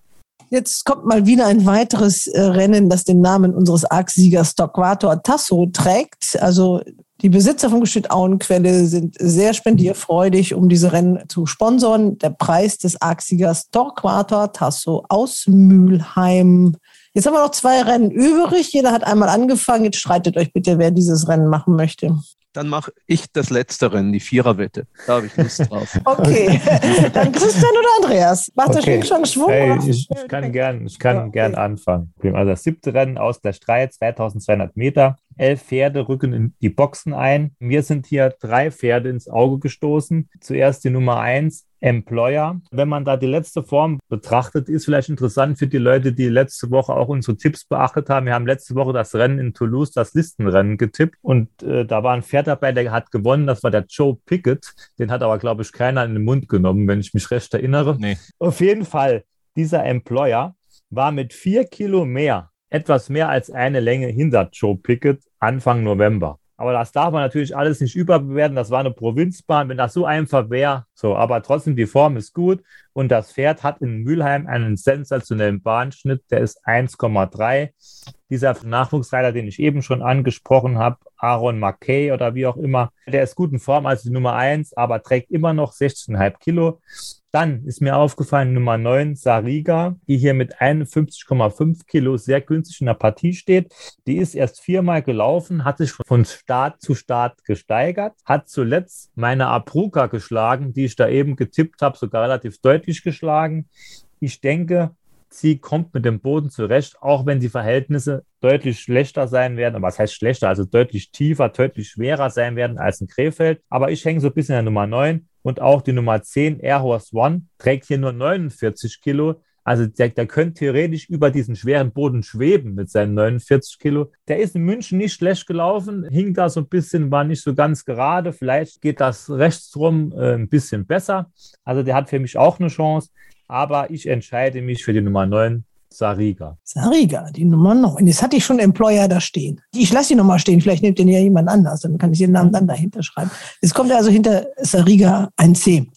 Jetzt kommt mal wieder ein weiteres äh, Rennen, das den Namen unseres Arc-Siegers Torquato Tasso trägt. Also die Besitzer von Gestüt Auenquelle sind sehr spendierfreudig, um diese Rennen zu sponsern. Der Preis des Arxiegers Torquator Tasso aus Mülheim. Jetzt haben wir noch zwei Rennen übrig. Jeder hat einmal angefangen. Jetzt streitet euch bitte, wer dieses Rennen machen möchte. Dann mache ich das letzte Rennen, die Viererwette. Da habe ich Lust drauf. okay, dann Christian oder Andreas? Macht okay. der Schwing schon Schwung? Hey, ich, ich, kann gern, ich kann ja, okay. gern anfangen. Also das siebte Rennen aus der Streit, 2200 Meter. Elf Pferde rücken in die Boxen ein. Mir sind hier drei Pferde ins Auge gestoßen. Zuerst die Nummer eins, Employer. Wenn man da die letzte Form betrachtet, ist vielleicht interessant für die Leute, die letzte Woche auch unsere Tipps beachtet haben. Wir haben letzte Woche das Rennen in Toulouse, das Listenrennen getippt und äh, da war ein Pferd dabei, der hat gewonnen. Das war der Joe Pickett. Den hat aber, glaube ich, keiner in den Mund genommen, wenn ich mich recht erinnere. Nee. Auf jeden Fall, dieser Employer war mit vier Kilo mehr, etwas mehr als eine Länge hinter Joe Pickett Anfang November. Aber das darf man natürlich alles nicht überbewerten. Das war eine Provinzbahn. Wenn das so einfach wäre, so, aber trotzdem, die Form ist gut. Und das Pferd hat in Mülheim einen sensationellen Bahnschnitt. Der ist 1,3. Dieser Nachwuchsreiter, den ich eben schon angesprochen habe, Aaron McKay oder wie auch immer, der ist gut in Form als die Nummer 1, aber trägt immer noch 16,5 Kilo. Dann ist mir aufgefallen Nummer 9, Sariga, die hier mit 51,5 Kilo sehr günstig in der Partie steht. Die ist erst viermal gelaufen, hat sich von Start zu Start gesteigert, hat zuletzt meine Abruka geschlagen, die ich da eben getippt habe, sogar relativ deutlich geschlagen. Ich denke, sie kommt mit dem Boden zurecht, auch wenn die Verhältnisse deutlich schlechter sein werden. Was heißt schlechter? Also deutlich tiefer, deutlich schwerer sein werden als in Krefeld. Aber ich hänge so ein bisschen an der Nummer 9 und auch die Nummer 10, Air Horse One, trägt hier nur 49 Kilo. Also der, der könnte theoretisch über diesen schweren Boden schweben mit seinen 49 Kilo. Der ist in München nicht schlecht gelaufen, hing da so ein bisschen, war nicht so ganz gerade. Vielleicht geht das rechtsrum äh, ein bisschen besser. Also der hat für mich auch eine Chance aber ich entscheide mich für die Nummer 9, Sariga. Sariga, die Nummer 9. Jetzt hatte ich schon Employer da stehen. Ich lasse die nochmal stehen, vielleicht nimmt den ja jemand anders, dann kann ich den Namen dann dahinter schreiben. Jetzt kommt er also hinter Sariga ein C.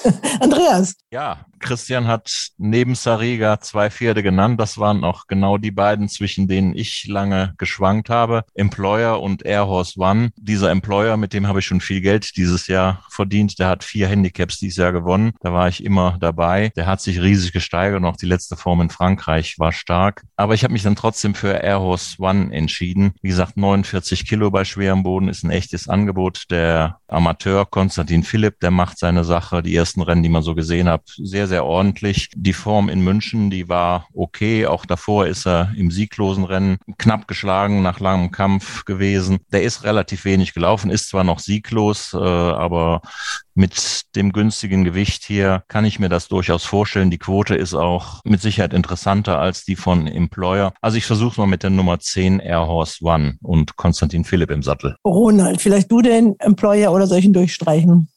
Andreas. Ja, Christian hat neben Sariga zwei Pferde genannt. Das waren auch genau die beiden, zwischen denen ich lange geschwankt habe. Employer und Air Horse One. Dieser Employer, mit dem habe ich schon viel Geld dieses Jahr verdient. Der hat vier Handicaps dieses Jahr gewonnen. Da war ich immer dabei. Der hat sich riesig gesteigert und auch die letzte Form in Frankreich war stark. Aber ich habe mich dann trotzdem für Air Horse One entschieden. Wie gesagt, 49 Kilo bei schwerem Boden ist ein echtes Angebot. Der Amateur Konstantin Philipp, der macht seine Sache. Die ersten Rennen, die man so gesehen hat, sehr, sehr ordentlich. Die Form in München, die war okay. Auch davor ist er im sieglosen Rennen knapp geschlagen nach langem Kampf gewesen. Der ist relativ wenig gelaufen, ist zwar noch sieglos, äh, aber mit dem günstigen Gewicht hier kann ich mir das durchaus vorstellen. Die Quote ist auch mit Sicherheit interessanter als die von Employer. Also ich versuche mal mit der Nummer 10 Air Horse One und Konstantin Philipp im Sattel. Ronald, vielleicht du den Employer oder solchen durchstreichen?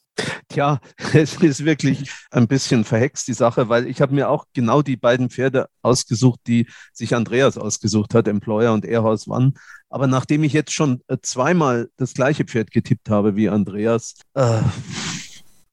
Tja, es ist wirklich ein bisschen verhext, die Sache, weil ich habe mir auch genau die beiden Pferde ausgesucht, die sich Andreas ausgesucht hat, Employer und Airhouse One. Aber nachdem ich jetzt schon äh, zweimal das gleiche Pferd getippt habe wie Andreas, äh,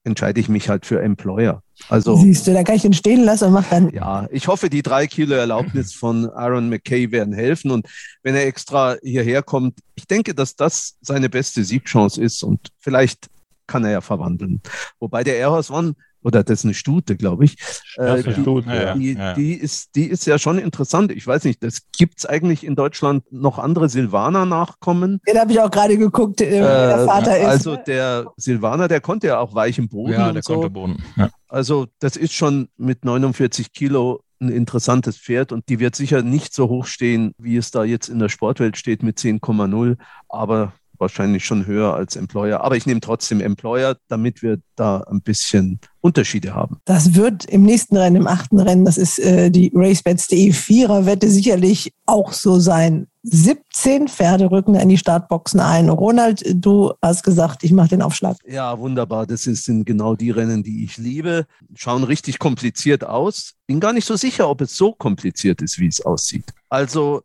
entscheide ich mich halt für Employer. Also, Siehst du, da kann ich den stehen lassen und mach dann. Ja, ich hoffe, die drei Kilo Erlaubnis von Aaron McKay werden helfen. Und wenn er extra hierher kommt, ich denke, dass das seine beste Siegchance ist. Und vielleicht kann er ja verwandeln. Wobei der Air Horse One, oder das ist eine Stute, glaube ich, äh, die, Stute, ja, die, ja. die, ist, die ist ja schon interessant. Ich weiß nicht, das gibt es eigentlich in Deutschland noch andere Silvaner-Nachkommen? Den habe ich auch gerade geguckt, äh, der Vater ist. Also der Silvaner, der konnte ja auch weichen Boden. Ja, der so. konnte Boden. Ja. Also das ist schon mit 49 Kilo ein interessantes Pferd und die wird sicher nicht so hoch stehen, wie es da jetzt in der Sportwelt steht mit 10,0. Aber wahrscheinlich schon höher als Employer. Aber ich nehme trotzdem Employer, damit wir da ein bisschen Unterschiede haben. Das wird im nächsten Rennen, im achten Rennen, das ist äh, die RaceBets.de Vierer-Wette sicherlich auch so sein. 17 Pferde rücken in die Startboxen ein. Ronald, du hast gesagt, ich mache den Aufschlag. Ja, wunderbar. Das sind genau die Rennen, die ich liebe. Schauen richtig kompliziert aus. Bin gar nicht so sicher, ob es so kompliziert ist, wie es aussieht. Also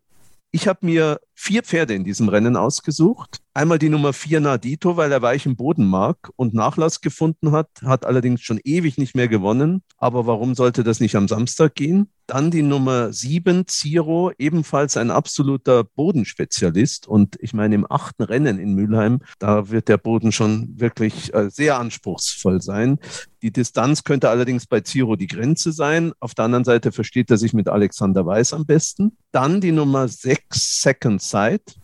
ich habe mir vier Pferde in diesem Rennen ausgesucht. Einmal die Nummer vier Nadito, weil er weichen Boden mag und Nachlass gefunden hat, hat allerdings schon ewig nicht mehr gewonnen. Aber warum sollte das nicht am Samstag gehen? Dann die Nummer sieben, Ziro, ebenfalls ein absoluter Bodenspezialist. Und ich meine, im achten Rennen in Mülheim, da wird der Boden schon wirklich äh, sehr anspruchsvoll sein. Die Distanz könnte allerdings bei Ziro die Grenze sein. Auf der anderen Seite versteht er sich mit Alexander Weiß am besten. Dann die Nummer sechs, Second Sight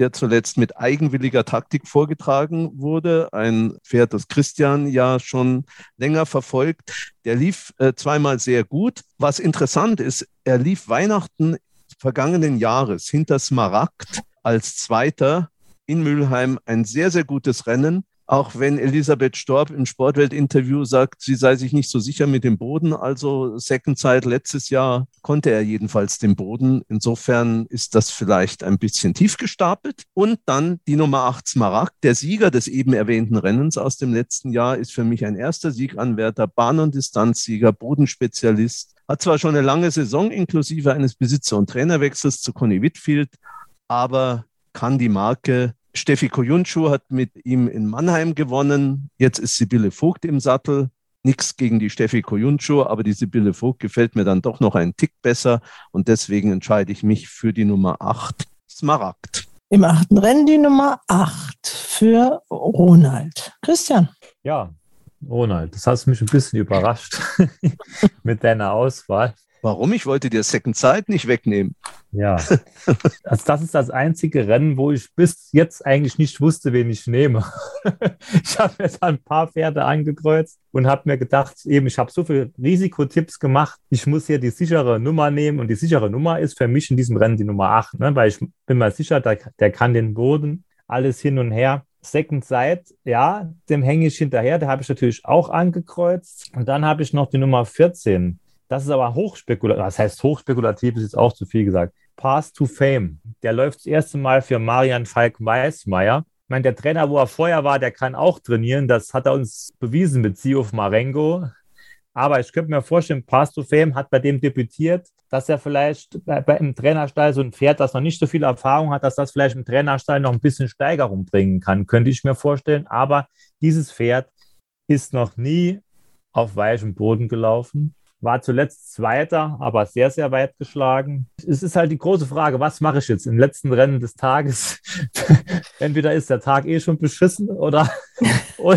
der zuletzt mit eigenwilliger Taktik vorgetragen wurde. Ein Pferd, das Christian ja schon länger verfolgt. Der lief äh, zweimal sehr gut. Was interessant ist, er lief Weihnachten vergangenen Jahres hinter Smaragd als Zweiter in Mülheim ein sehr, sehr gutes Rennen auch wenn Elisabeth Storb im Sportwelt-Interview sagt, sie sei sich nicht so sicher mit dem Boden. Also Second Sight letztes Jahr konnte er jedenfalls den Boden. Insofern ist das vielleicht ein bisschen tief gestapelt. Und dann die Nummer 8 Smaragd, der Sieger des eben erwähnten Rennens aus dem letzten Jahr, ist für mich ein erster Sieganwärter, Bahn- und Distanzsieger, Bodenspezialist. Hat zwar schon eine lange Saison inklusive eines Besitzer- und Trainerwechsels zu Conny Whitfield, aber kann die Marke Steffi Kojunschu hat mit ihm in Mannheim gewonnen. Jetzt ist Sibylle Vogt im Sattel. Nichts gegen die Steffi Kojunschu, aber die Sibylle Vogt gefällt mir dann doch noch einen Tick besser und deswegen entscheide ich mich für die Nummer 8, Smaragd. Im achten Rennen die Nummer 8 für Ronald. Christian. Ja, Ronald, das hast mich ein bisschen überrascht mit deiner Auswahl. Warum? Ich wollte dir Second Sight nicht wegnehmen. Ja, also das ist das einzige Rennen, wo ich bis jetzt eigentlich nicht wusste, wen ich nehme. ich habe mir da ein paar Pferde angekreuzt und habe mir gedacht, eben, ich habe so viele Risikotipps gemacht, ich muss hier die sichere Nummer nehmen und die sichere Nummer ist für mich in diesem Rennen die Nummer 8, ne? weil ich bin mir sicher, der, der kann den Boden, alles hin und her. Second Sight, ja, dem hänge ich hinterher, der habe ich natürlich auch angekreuzt. Und dann habe ich noch die Nummer 14. Das ist aber hochspekulativ. Das heißt, hochspekulativ ist jetzt auch zu viel gesagt. Pass to Fame. Der läuft das erste Mal für Marian Falk-Weismeier. Ich meine, der Trainer, wo er vorher war, der kann auch trainieren. Das hat er uns bewiesen mit Siof Marengo. Aber ich könnte mir vorstellen, Pass to Fame hat bei dem debütiert, dass er vielleicht bei, bei, im Trainerstall so ein Pferd, das noch nicht so viel Erfahrung hat, dass das vielleicht im Trainerstall noch ein bisschen Steigerung bringen kann, könnte ich mir vorstellen. Aber dieses Pferd ist noch nie auf weichem Boden gelaufen war zuletzt Zweiter, aber sehr, sehr weit geschlagen. Es ist halt die große Frage, was mache ich jetzt im letzten Rennen des Tages? Entweder ist der Tag eh schon beschissen oder. du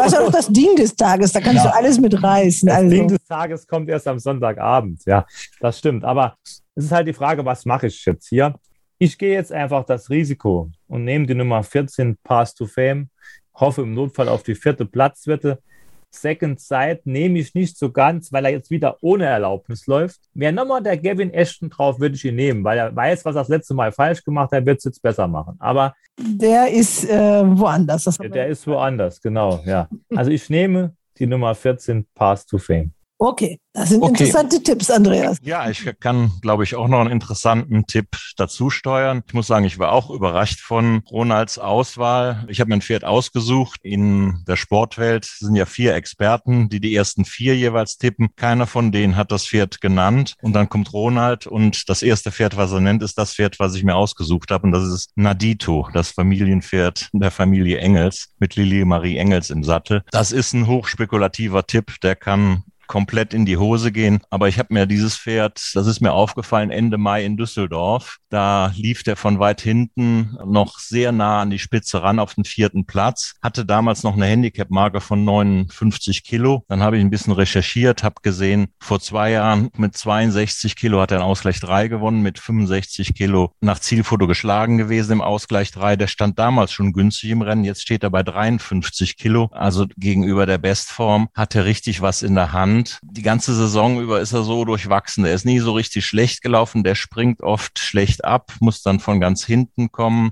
hast ja auch das Ding des Tages, da kannst ja. du alles mitreißen. Das also. Ding des Tages kommt erst am Sonntagabend, ja, das stimmt. Aber es ist halt die Frage, was mache ich jetzt hier? Ich gehe jetzt einfach das Risiko und nehme die Nummer 14 Pass to Fame, hoffe im Notfall auf die vierte Platzwette Second Sight nehme ich nicht so ganz, weil er jetzt wieder ohne Erlaubnis läuft. Wäre nochmal der Gavin Ashton drauf, würde ich ihn nehmen, weil er weiß, was er das letzte Mal falsch gemacht hat, wird es jetzt besser machen. Aber der ist äh, woanders. der ist woanders, genau, ja. Also ich nehme die Nummer 14 Pass to Fame. Okay, das sind okay. interessante Tipps, Andreas. Ja, ich kann, glaube ich, auch noch einen interessanten Tipp dazu steuern. Ich muss sagen, ich war auch überrascht von Ronalds Auswahl. Ich habe mir ein Pferd ausgesucht. In der Sportwelt sind ja vier Experten, die die ersten vier jeweils tippen. Keiner von denen hat das Pferd genannt. Und dann kommt Ronald und das erste Pferd, was er nennt, ist das Pferd, was ich mir ausgesucht habe. Und das ist Nadito, das Familienpferd der Familie Engels mit Lili Marie Engels im Sattel. Das ist ein hochspekulativer Tipp. Der kann komplett in die Hose gehen. Aber ich habe mir dieses Pferd, das ist mir aufgefallen, Ende Mai in Düsseldorf. Da lief der von weit hinten noch sehr nah an die Spitze ran auf den vierten Platz. Hatte damals noch eine Handicap-Marke von 59 Kilo. Dann habe ich ein bisschen recherchiert, habe gesehen, vor zwei Jahren mit 62 Kilo hat er einen Ausgleich 3 gewonnen, mit 65 Kilo nach Zielfoto geschlagen gewesen im Ausgleich 3. Der stand damals schon günstig im Rennen. Jetzt steht er bei 53 Kilo. Also gegenüber der Bestform hat er richtig was in der Hand. Und die ganze Saison über ist er so durchwachsen. Er ist nie so richtig schlecht gelaufen. Der springt oft schlecht ab, muss dann von ganz hinten kommen,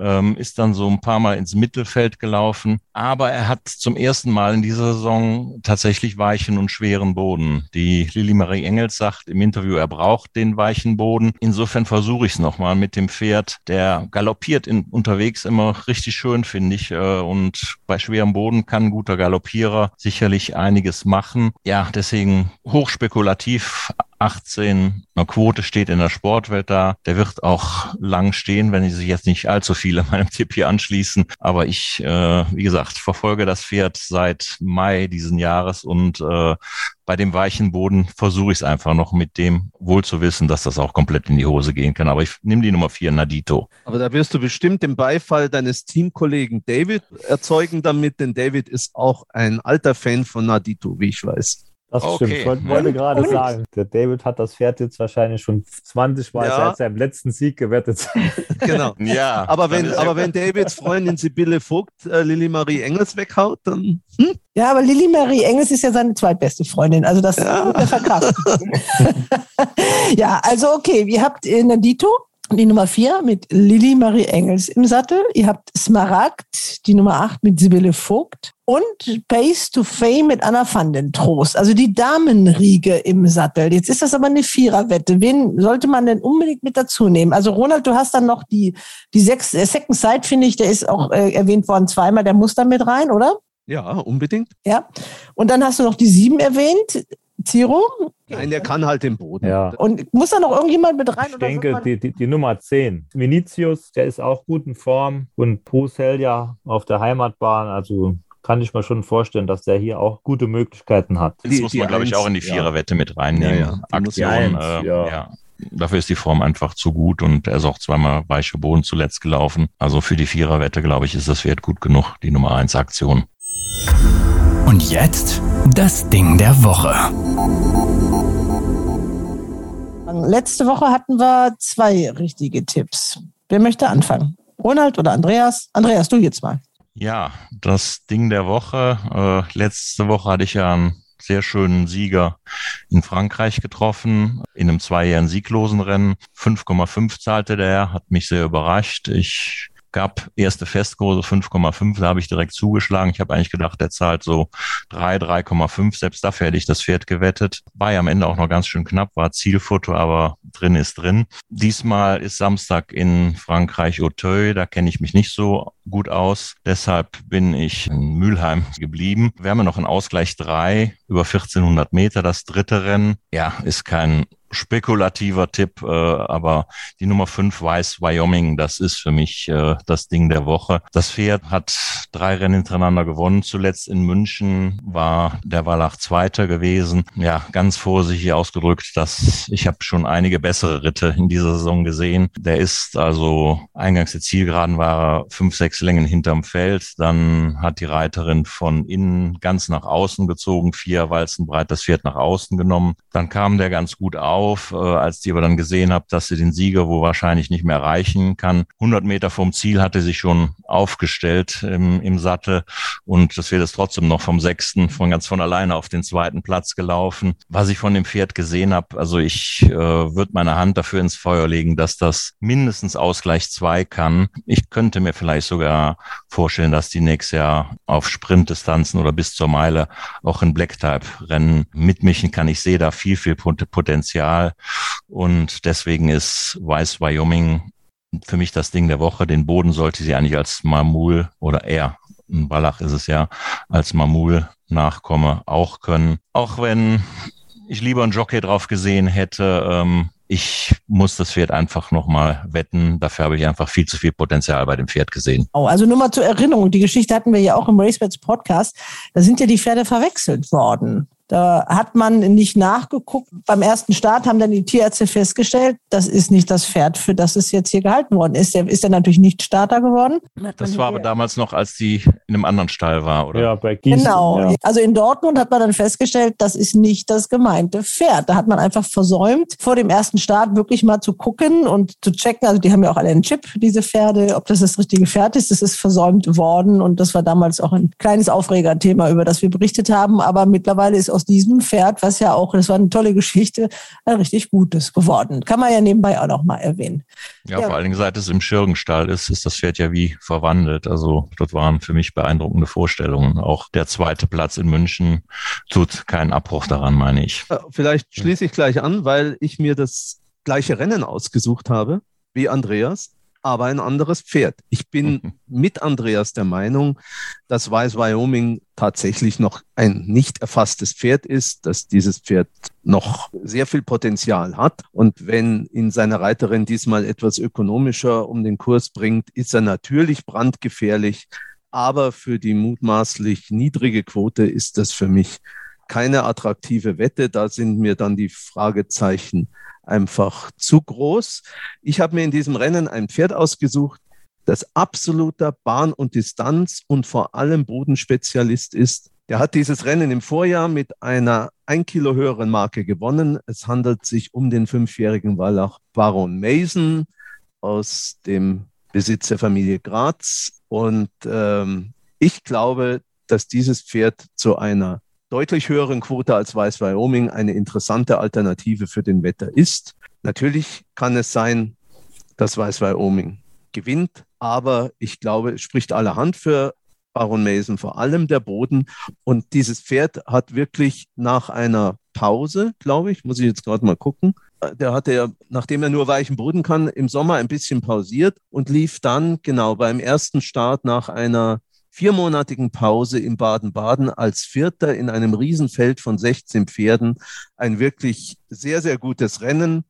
ähm, ist dann so ein paar Mal ins Mittelfeld gelaufen. Aber er hat zum ersten Mal in dieser Saison tatsächlich weichen und schweren Boden. Die Lili Marie Engels sagt im Interview, er braucht den weichen Boden. Insofern versuche ich es nochmal mit dem Pferd. Der galoppiert in, unterwegs immer richtig schön, finde ich. Äh, und bei schwerem Boden kann ein guter Galoppierer sicherlich einiges machen. Ja, deswegen hochspekulativ 18 eine Quote steht in der Sportwelt da. Der wird auch lang stehen, wenn sich jetzt nicht allzu viele meinem Tipp hier anschließen. Aber ich, äh, wie gesagt, verfolge das Pferd seit Mai diesen Jahres und äh, bei dem weichen Boden versuche ich es einfach noch mit dem wohl zu wissen, dass das auch komplett in die Hose gehen kann. Aber ich nehme die Nummer vier, Nadito. Aber da wirst du bestimmt den Beifall deines Teamkollegen David erzeugen damit, denn David ist auch ein alter Fan von Nadito, wie ich weiß. Das okay. stimmt. Ich wollte, wollte gerade sagen, der David hat das Pferd jetzt wahrscheinlich schon 20 Mal ja. seit seinem letzten Sieg gewettet. Genau. ja. Aber wenn, aber wenn Davids Freundin Sibylle Vogt äh, Lilly Marie Engels weghaut, dann. Hm? Ja, aber Lilly Marie Engels ist ja seine zweitbeste Freundin. Also das ja. wird er verkraften. ja, also okay, ihr habt in der Dito die Nummer 4 mit Lilly Marie Engels im Sattel. Ihr habt Smaragd, die Nummer 8 mit Sibylle Vogt. Und Pace to Fame mit Anna van den Trost. Also die Damenriege im Sattel. Jetzt ist das aber eine Viererwette. Wen sollte man denn unbedingt mit dazu nehmen? Also Ronald, du hast dann noch die, die sechs, äh, Second Side, finde ich, der ist auch äh, erwähnt worden zweimal. Der muss da mit rein, oder? Ja, unbedingt. Ja. Und dann hast du noch die sieben erwähnt. Zero? Nein, der kann halt den Boden. Ja. Und muss da noch irgendjemand mit rein? Ich denke, die, die, die, Nummer 10. Vinicius, der ist auch gut in Form und Pusel ja auf der Heimatbahn. Also kann ich mir schon vorstellen, dass der hier auch gute Möglichkeiten hat. Das muss man, glaube ich, auch in die Viererwette ja. mit reinnehmen. Ja, ja. Aktion, Eins, äh, ja. Dafür ist die Form einfach zu gut und er ist auch zweimal weiche Boden zuletzt gelaufen. Also für die Viererwette, glaube ich, ist das Wert gut genug, die Nummer 1 Aktion. Und jetzt das Ding der Woche. Letzte Woche hatten wir zwei richtige Tipps. Wer möchte anfangen? Ronald oder Andreas? Andreas, du jetzt mal. Ja, das Ding der Woche. Äh, letzte Woche hatte ich ja einen sehr schönen Sieger in Frankreich getroffen, in einem zweijährigen sieglosen Rennen. 5,5 zahlte der, hat mich sehr überrascht. Ich gab erste Festkurse 5,5, da habe ich direkt zugeschlagen. Ich habe eigentlich gedacht, der zahlt so 3, 3,5. Selbst dafür hätte ich das Pferd gewettet. War ja am Ende auch noch ganz schön knapp, war Zielfoto, aber drin ist drin. Diesmal ist Samstag in Frankreich Auteuil, da kenne ich mich nicht so gut aus. Deshalb bin ich in Mülheim geblieben. Wir haben ja noch einen Ausgleich 3 über 1400 Meter, das dritte Rennen. Ja, ist kein spekulativer Tipp, äh, aber die Nummer 5 Weiß Wyoming, das ist für mich äh, das Ding der Woche. Das Pferd hat drei Rennen hintereinander gewonnen. Zuletzt in München war der Wallach Zweiter gewesen. Ja, ganz vorsichtig ausgedrückt, dass ich habe schon einige bessere Ritte in dieser Saison gesehen. Der ist also eingangs der Zielgeraden war fünf, sechs Längen hinterm Feld. Dann hat die Reiterin von innen ganz nach außen gezogen, vier Walzen breit das Pferd nach außen genommen. Dann kam der ganz gut auf auf, äh, als die aber dann gesehen habe, dass sie den Sieger wo wahrscheinlich nicht mehr erreichen kann. 100 Meter vom Ziel hatte sie schon aufgestellt im, im Sattel und das Pferd ist trotzdem noch vom sechsten von ganz von alleine auf den zweiten Platz gelaufen. Was ich von dem Pferd gesehen habe, also ich äh, würde meine Hand dafür ins Feuer legen, dass das mindestens Ausgleich zwei kann. Ich könnte mir vielleicht sogar vorstellen, dass die nächstes Jahr auf Sprintdistanzen oder bis zur Meile auch in Black-Type-Rennen mitmischen kann. Ich sehe da viel, viel Potenzial Potenzial. Und deswegen ist Weiß Wyoming für mich das Ding der Woche. Den Boden sollte sie eigentlich als Mamul oder er, ein Wallach ist es ja, als Mamul Nachkomme auch können. Auch wenn ich lieber einen Jockey drauf gesehen hätte, ähm, ich muss das Pferd einfach nochmal wetten. Dafür habe ich einfach viel zu viel Potenzial bei dem Pferd gesehen. Oh, also nur mal zur Erinnerung, die Geschichte hatten wir ja auch im Racebets Podcast. Da sind ja die Pferde verwechselt worden. Da hat man nicht nachgeguckt. Beim ersten Start haben dann die Tierärzte festgestellt, das ist nicht das Pferd, für das es jetzt hier gehalten worden ist. Der ist dann natürlich nicht Starter geworden. Das war aber damals noch, als die in einem anderen Stall war, oder? Ja, bei Gießen. Genau. Ja. Also in Dortmund hat man dann festgestellt, das ist nicht das gemeinte Pferd. Da hat man einfach versäumt, vor dem ersten Start wirklich mal zu gucken und zu checken. Also die haben ja auch alle einen Chip, diese Pferde, ob das das richtige Pferd ist. Das ist versäumt worden und das war damals auch ein kleines Aufregerthema, über das wir berichtet haben. Aber mittlerweile ist aus diesem Pferd, was ja auch, das war eine tolle Geschichte, ein richtig gutes geworden. Kann man ja nebenbei auch noch mal erwähnen. Ja, ja. vor allen Dingen, seit es im Schirgenstall ist, ist das Pferd ja wie verwandelt. Also dort waren für mich beeindruckende Vorstellungen. Auch der zweite Platz in München tut keinen Abbruch daran, meine ich. Vielleicht schließe ich gleich an, weil ich mir das gleiche Rennen ausgesucht habe wie Andreas. Aber ein anderes Pferd. Ich bin mit Andreas der Meinung, dass Weiß Wyoming tatsächlich noch ein nicht erfasstes Pferd ist, dass dieses Pferd noch sehr viel Potenzial hat. Und wenn ihn seine Reiterin diesmal etwas ökonomischer um den Kurs bringt, ist er natürlich brandgefährlich. Aber für die mutmaßlich niedrige Quote ist das für mich keine attraktive Wette. Da sind mir dann die Fragezeichen einfach zu groß. Ich habe mir in diesem Rennen ein Pferd ausgesucht, das absoluter Bahn- und Distanz und vor allem Bodenspezialist ist. Der hat dieses Rennen im Vorjahr mit einer ein Kilo höheren Marke gewonnen. Es handelt sich um den fünfjährigen Wallach Baron Mason aus dem Besitz der Familie Graz. Und ähm, ich glaube, dass dieses Pferd zu einer deutlich höheren Quote als Weiß Wyoming eine interessante Alternative für den Wetter ist. Natürlich kann es sein, dass Weiß Wyoming gewinnt, aber ich glaube, es spricht allerhand für Baron Mason, vor allem der Boden. Und dieses Pferd hat wirklich nach einer Pause, glaube ich, muss ich jetzt gerade mal gucken, der hatte ja, nachdem er nur weichen Boden kann, im Sommer ein bisschen pausiert und lief dann genau beim ersten Start nach einer viermonatigen Pause in Baden-Baden als Vierter in einem Riesenfeld von 16 Pferden. Ein wirklich sehr, sehr gutes Rennen.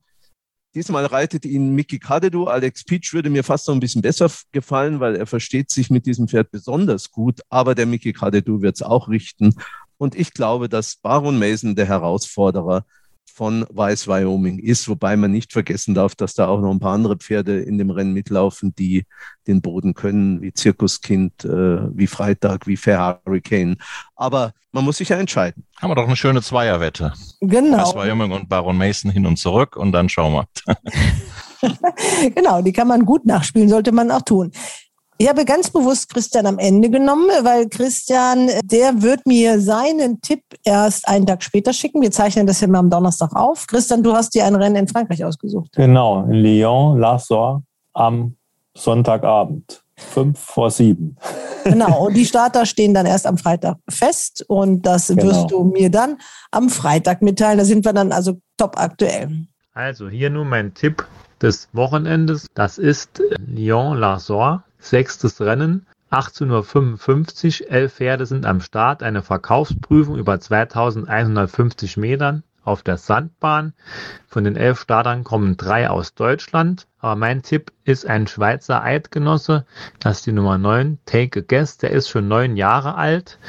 Diesmal reitet ihn Mickey Kadedu. Alex Peach würde mir fast noch ein bisschen besser gefallen, weil er versteht sich mit diesem Pferd besonders gut. Aber der Mickey Kadedu wird es auch richten. Und ich glaube, dass Baron Mason der Herausforderer von Weiß Wyoming ist, wobei man nicht vergessen darf, dass da auch noch ein paar andere Pferde in dem Rennen mitlaufen, die den Boden können, wie Zirkuskind, äh, wie Freitag, wie Fair Hurricane. Aber man muss sich ja entscheiden. Haben wir doch eine schöne Zweierwette. Genau. Weiß Wyoming und Baron Mason hin und zurück und dann schauen wir. genau, die kann man gut nachspielen, sollte man auch tun. Ich habe ganz bewusst Christian am Ende genommen, weil Christian, der wird mir seinen Tipp erst einen Tag später schicken. Wir zeichnen das ja mal am Donnerstag auf. Christian, du hast dir ein Rennen in Frankreich ausgesucht. Genau, in Lyon, La Soir am Sonntagabend. Fünf vor sieben. Genau, und die Starter stehen dann erst am Freitag fest und das genau. wirst du mir dann am Freitag mitteilen. Da sind wir dann also top aktuell. Also hier nur mein Tipp des Wochenendes. Das ist Lyon-La Soir Sechstes Rennen, 18.55 Uhr, elf Pferde sind am Start, eine Verkaufsprüfung über 2150 Metern auf der Sandbahn. Von den elf Startern kommen drei aus Deutschland. Aber mein Tipp ist ein Schweizer Eidgenosse. Das ist die Nummer 9, Take a Guess. Der ist schon neun Jahre alt.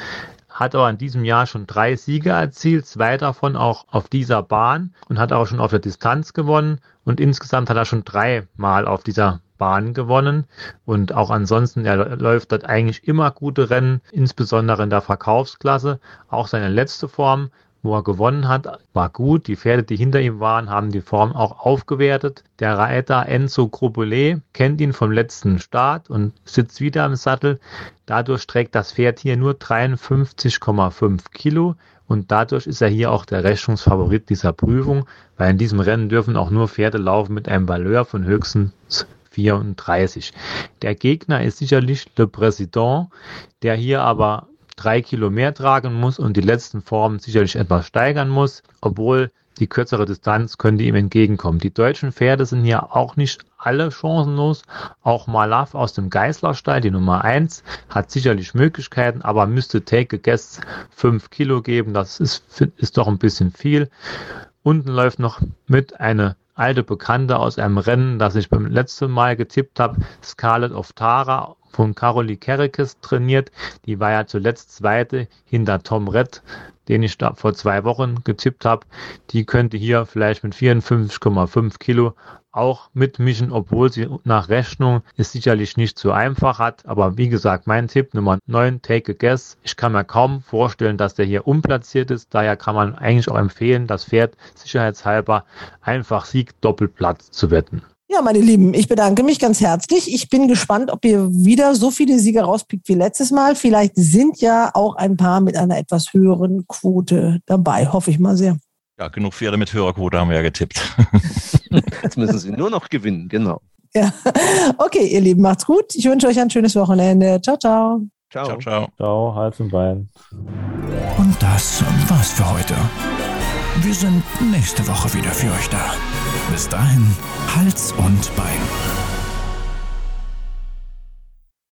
Hat aber in diesem Jahr schon drei Siege erzielt, zwei davon auch auf dieser Bahn und hat auch schon auf der Distanz gewonnen. Und insgesamt hat er schon dreimal auf dieser Bahn gewonnen und auch ansonsten, er läuft dort eigentlich immer gute Rennen, insbesondere in der Verkaufsklasse. Auch seine letzte Form, wo er gewonnen hat, war gut. Die Pferde, die hinter ihm waren, haben die Form auch aufgewertet. Der Reiter Enzo Grobolet kennt ihn vom letzten Start und sitzt wieder im Sattel. Dadurch trägt das Pferd hier nur 53,5 Kilo. Und dadurch ist er hier auch der Rechnungsfavorit dieser Prüfung, weil in diesem Rennen dürfen auch nur Pferde laufen mit einem Valeur von höchstens 34. Der Gegner ist sicherlich Le Président, der hier aber drei Kilo mehr tragen muss und die letzten Formen sicherlich etwas steigern muss, obwohl die kürzere Distanz könnte ihm entgegenkommen. Die deutschen Pferde sind hier auch nicht alle chancenlos. Auch Malaf aus dem Geißlerstall, die Nummer 1, hat sicherlich Möglichkeiten, aber müsste Take a Guess 5 Kilo geben. Das ist, ist doch ein bisschen viel. Unten läuft noch mit eine alte Bekannte aus einem Rennen, das ich beim letzten Mal getippt habe, Scarlet of Tara von Carolie Kerikes trainiert. Die war ja zuletzt zweite hinter Tom Redd, den ich da vor zwei Wochen getippt habe. Die könnte hier vielleicht mit 54,5 Kilo auch mitmischen, obwohl sie nach Rechnung es sicherlich nicht so einfach hat. Aber wie gesagt, mein Tipp Nummer 9, Take a Guess. Ich kann mir kaum vorstellen, dass der hier unplatziert ist. Daher kann man eigentlich auch empfehlen, das Pferd sicherheitshalber einfach Sieg Doppelplatz zu wetten. Ja, meine Lieben, ich bedanke mich ganz herzlich. Ich bin gespannt, ob ihr wieder so viele Sieger rauspickt wie letztes Mal. Vielleicht sind ja auch ein paar mit einer etwas höheren Quote dabei. Hoffe ich mal sehr. Ja, genug Pferde mit höherer Quote haben wir ja getippt. Jetzt müssen sie nur noch gewinnen, genau. Ja. Okay, ihr Lieben, macht's gut. Ich wünsche euch ein schönes Wochenende. Ciao, ciao. Ciao, ciao. Ciao, ciao Hals und Bein. Und das war's für heute. Wir sind nächste Woche wieder für euch da. Bis dahin, Hals und Bein.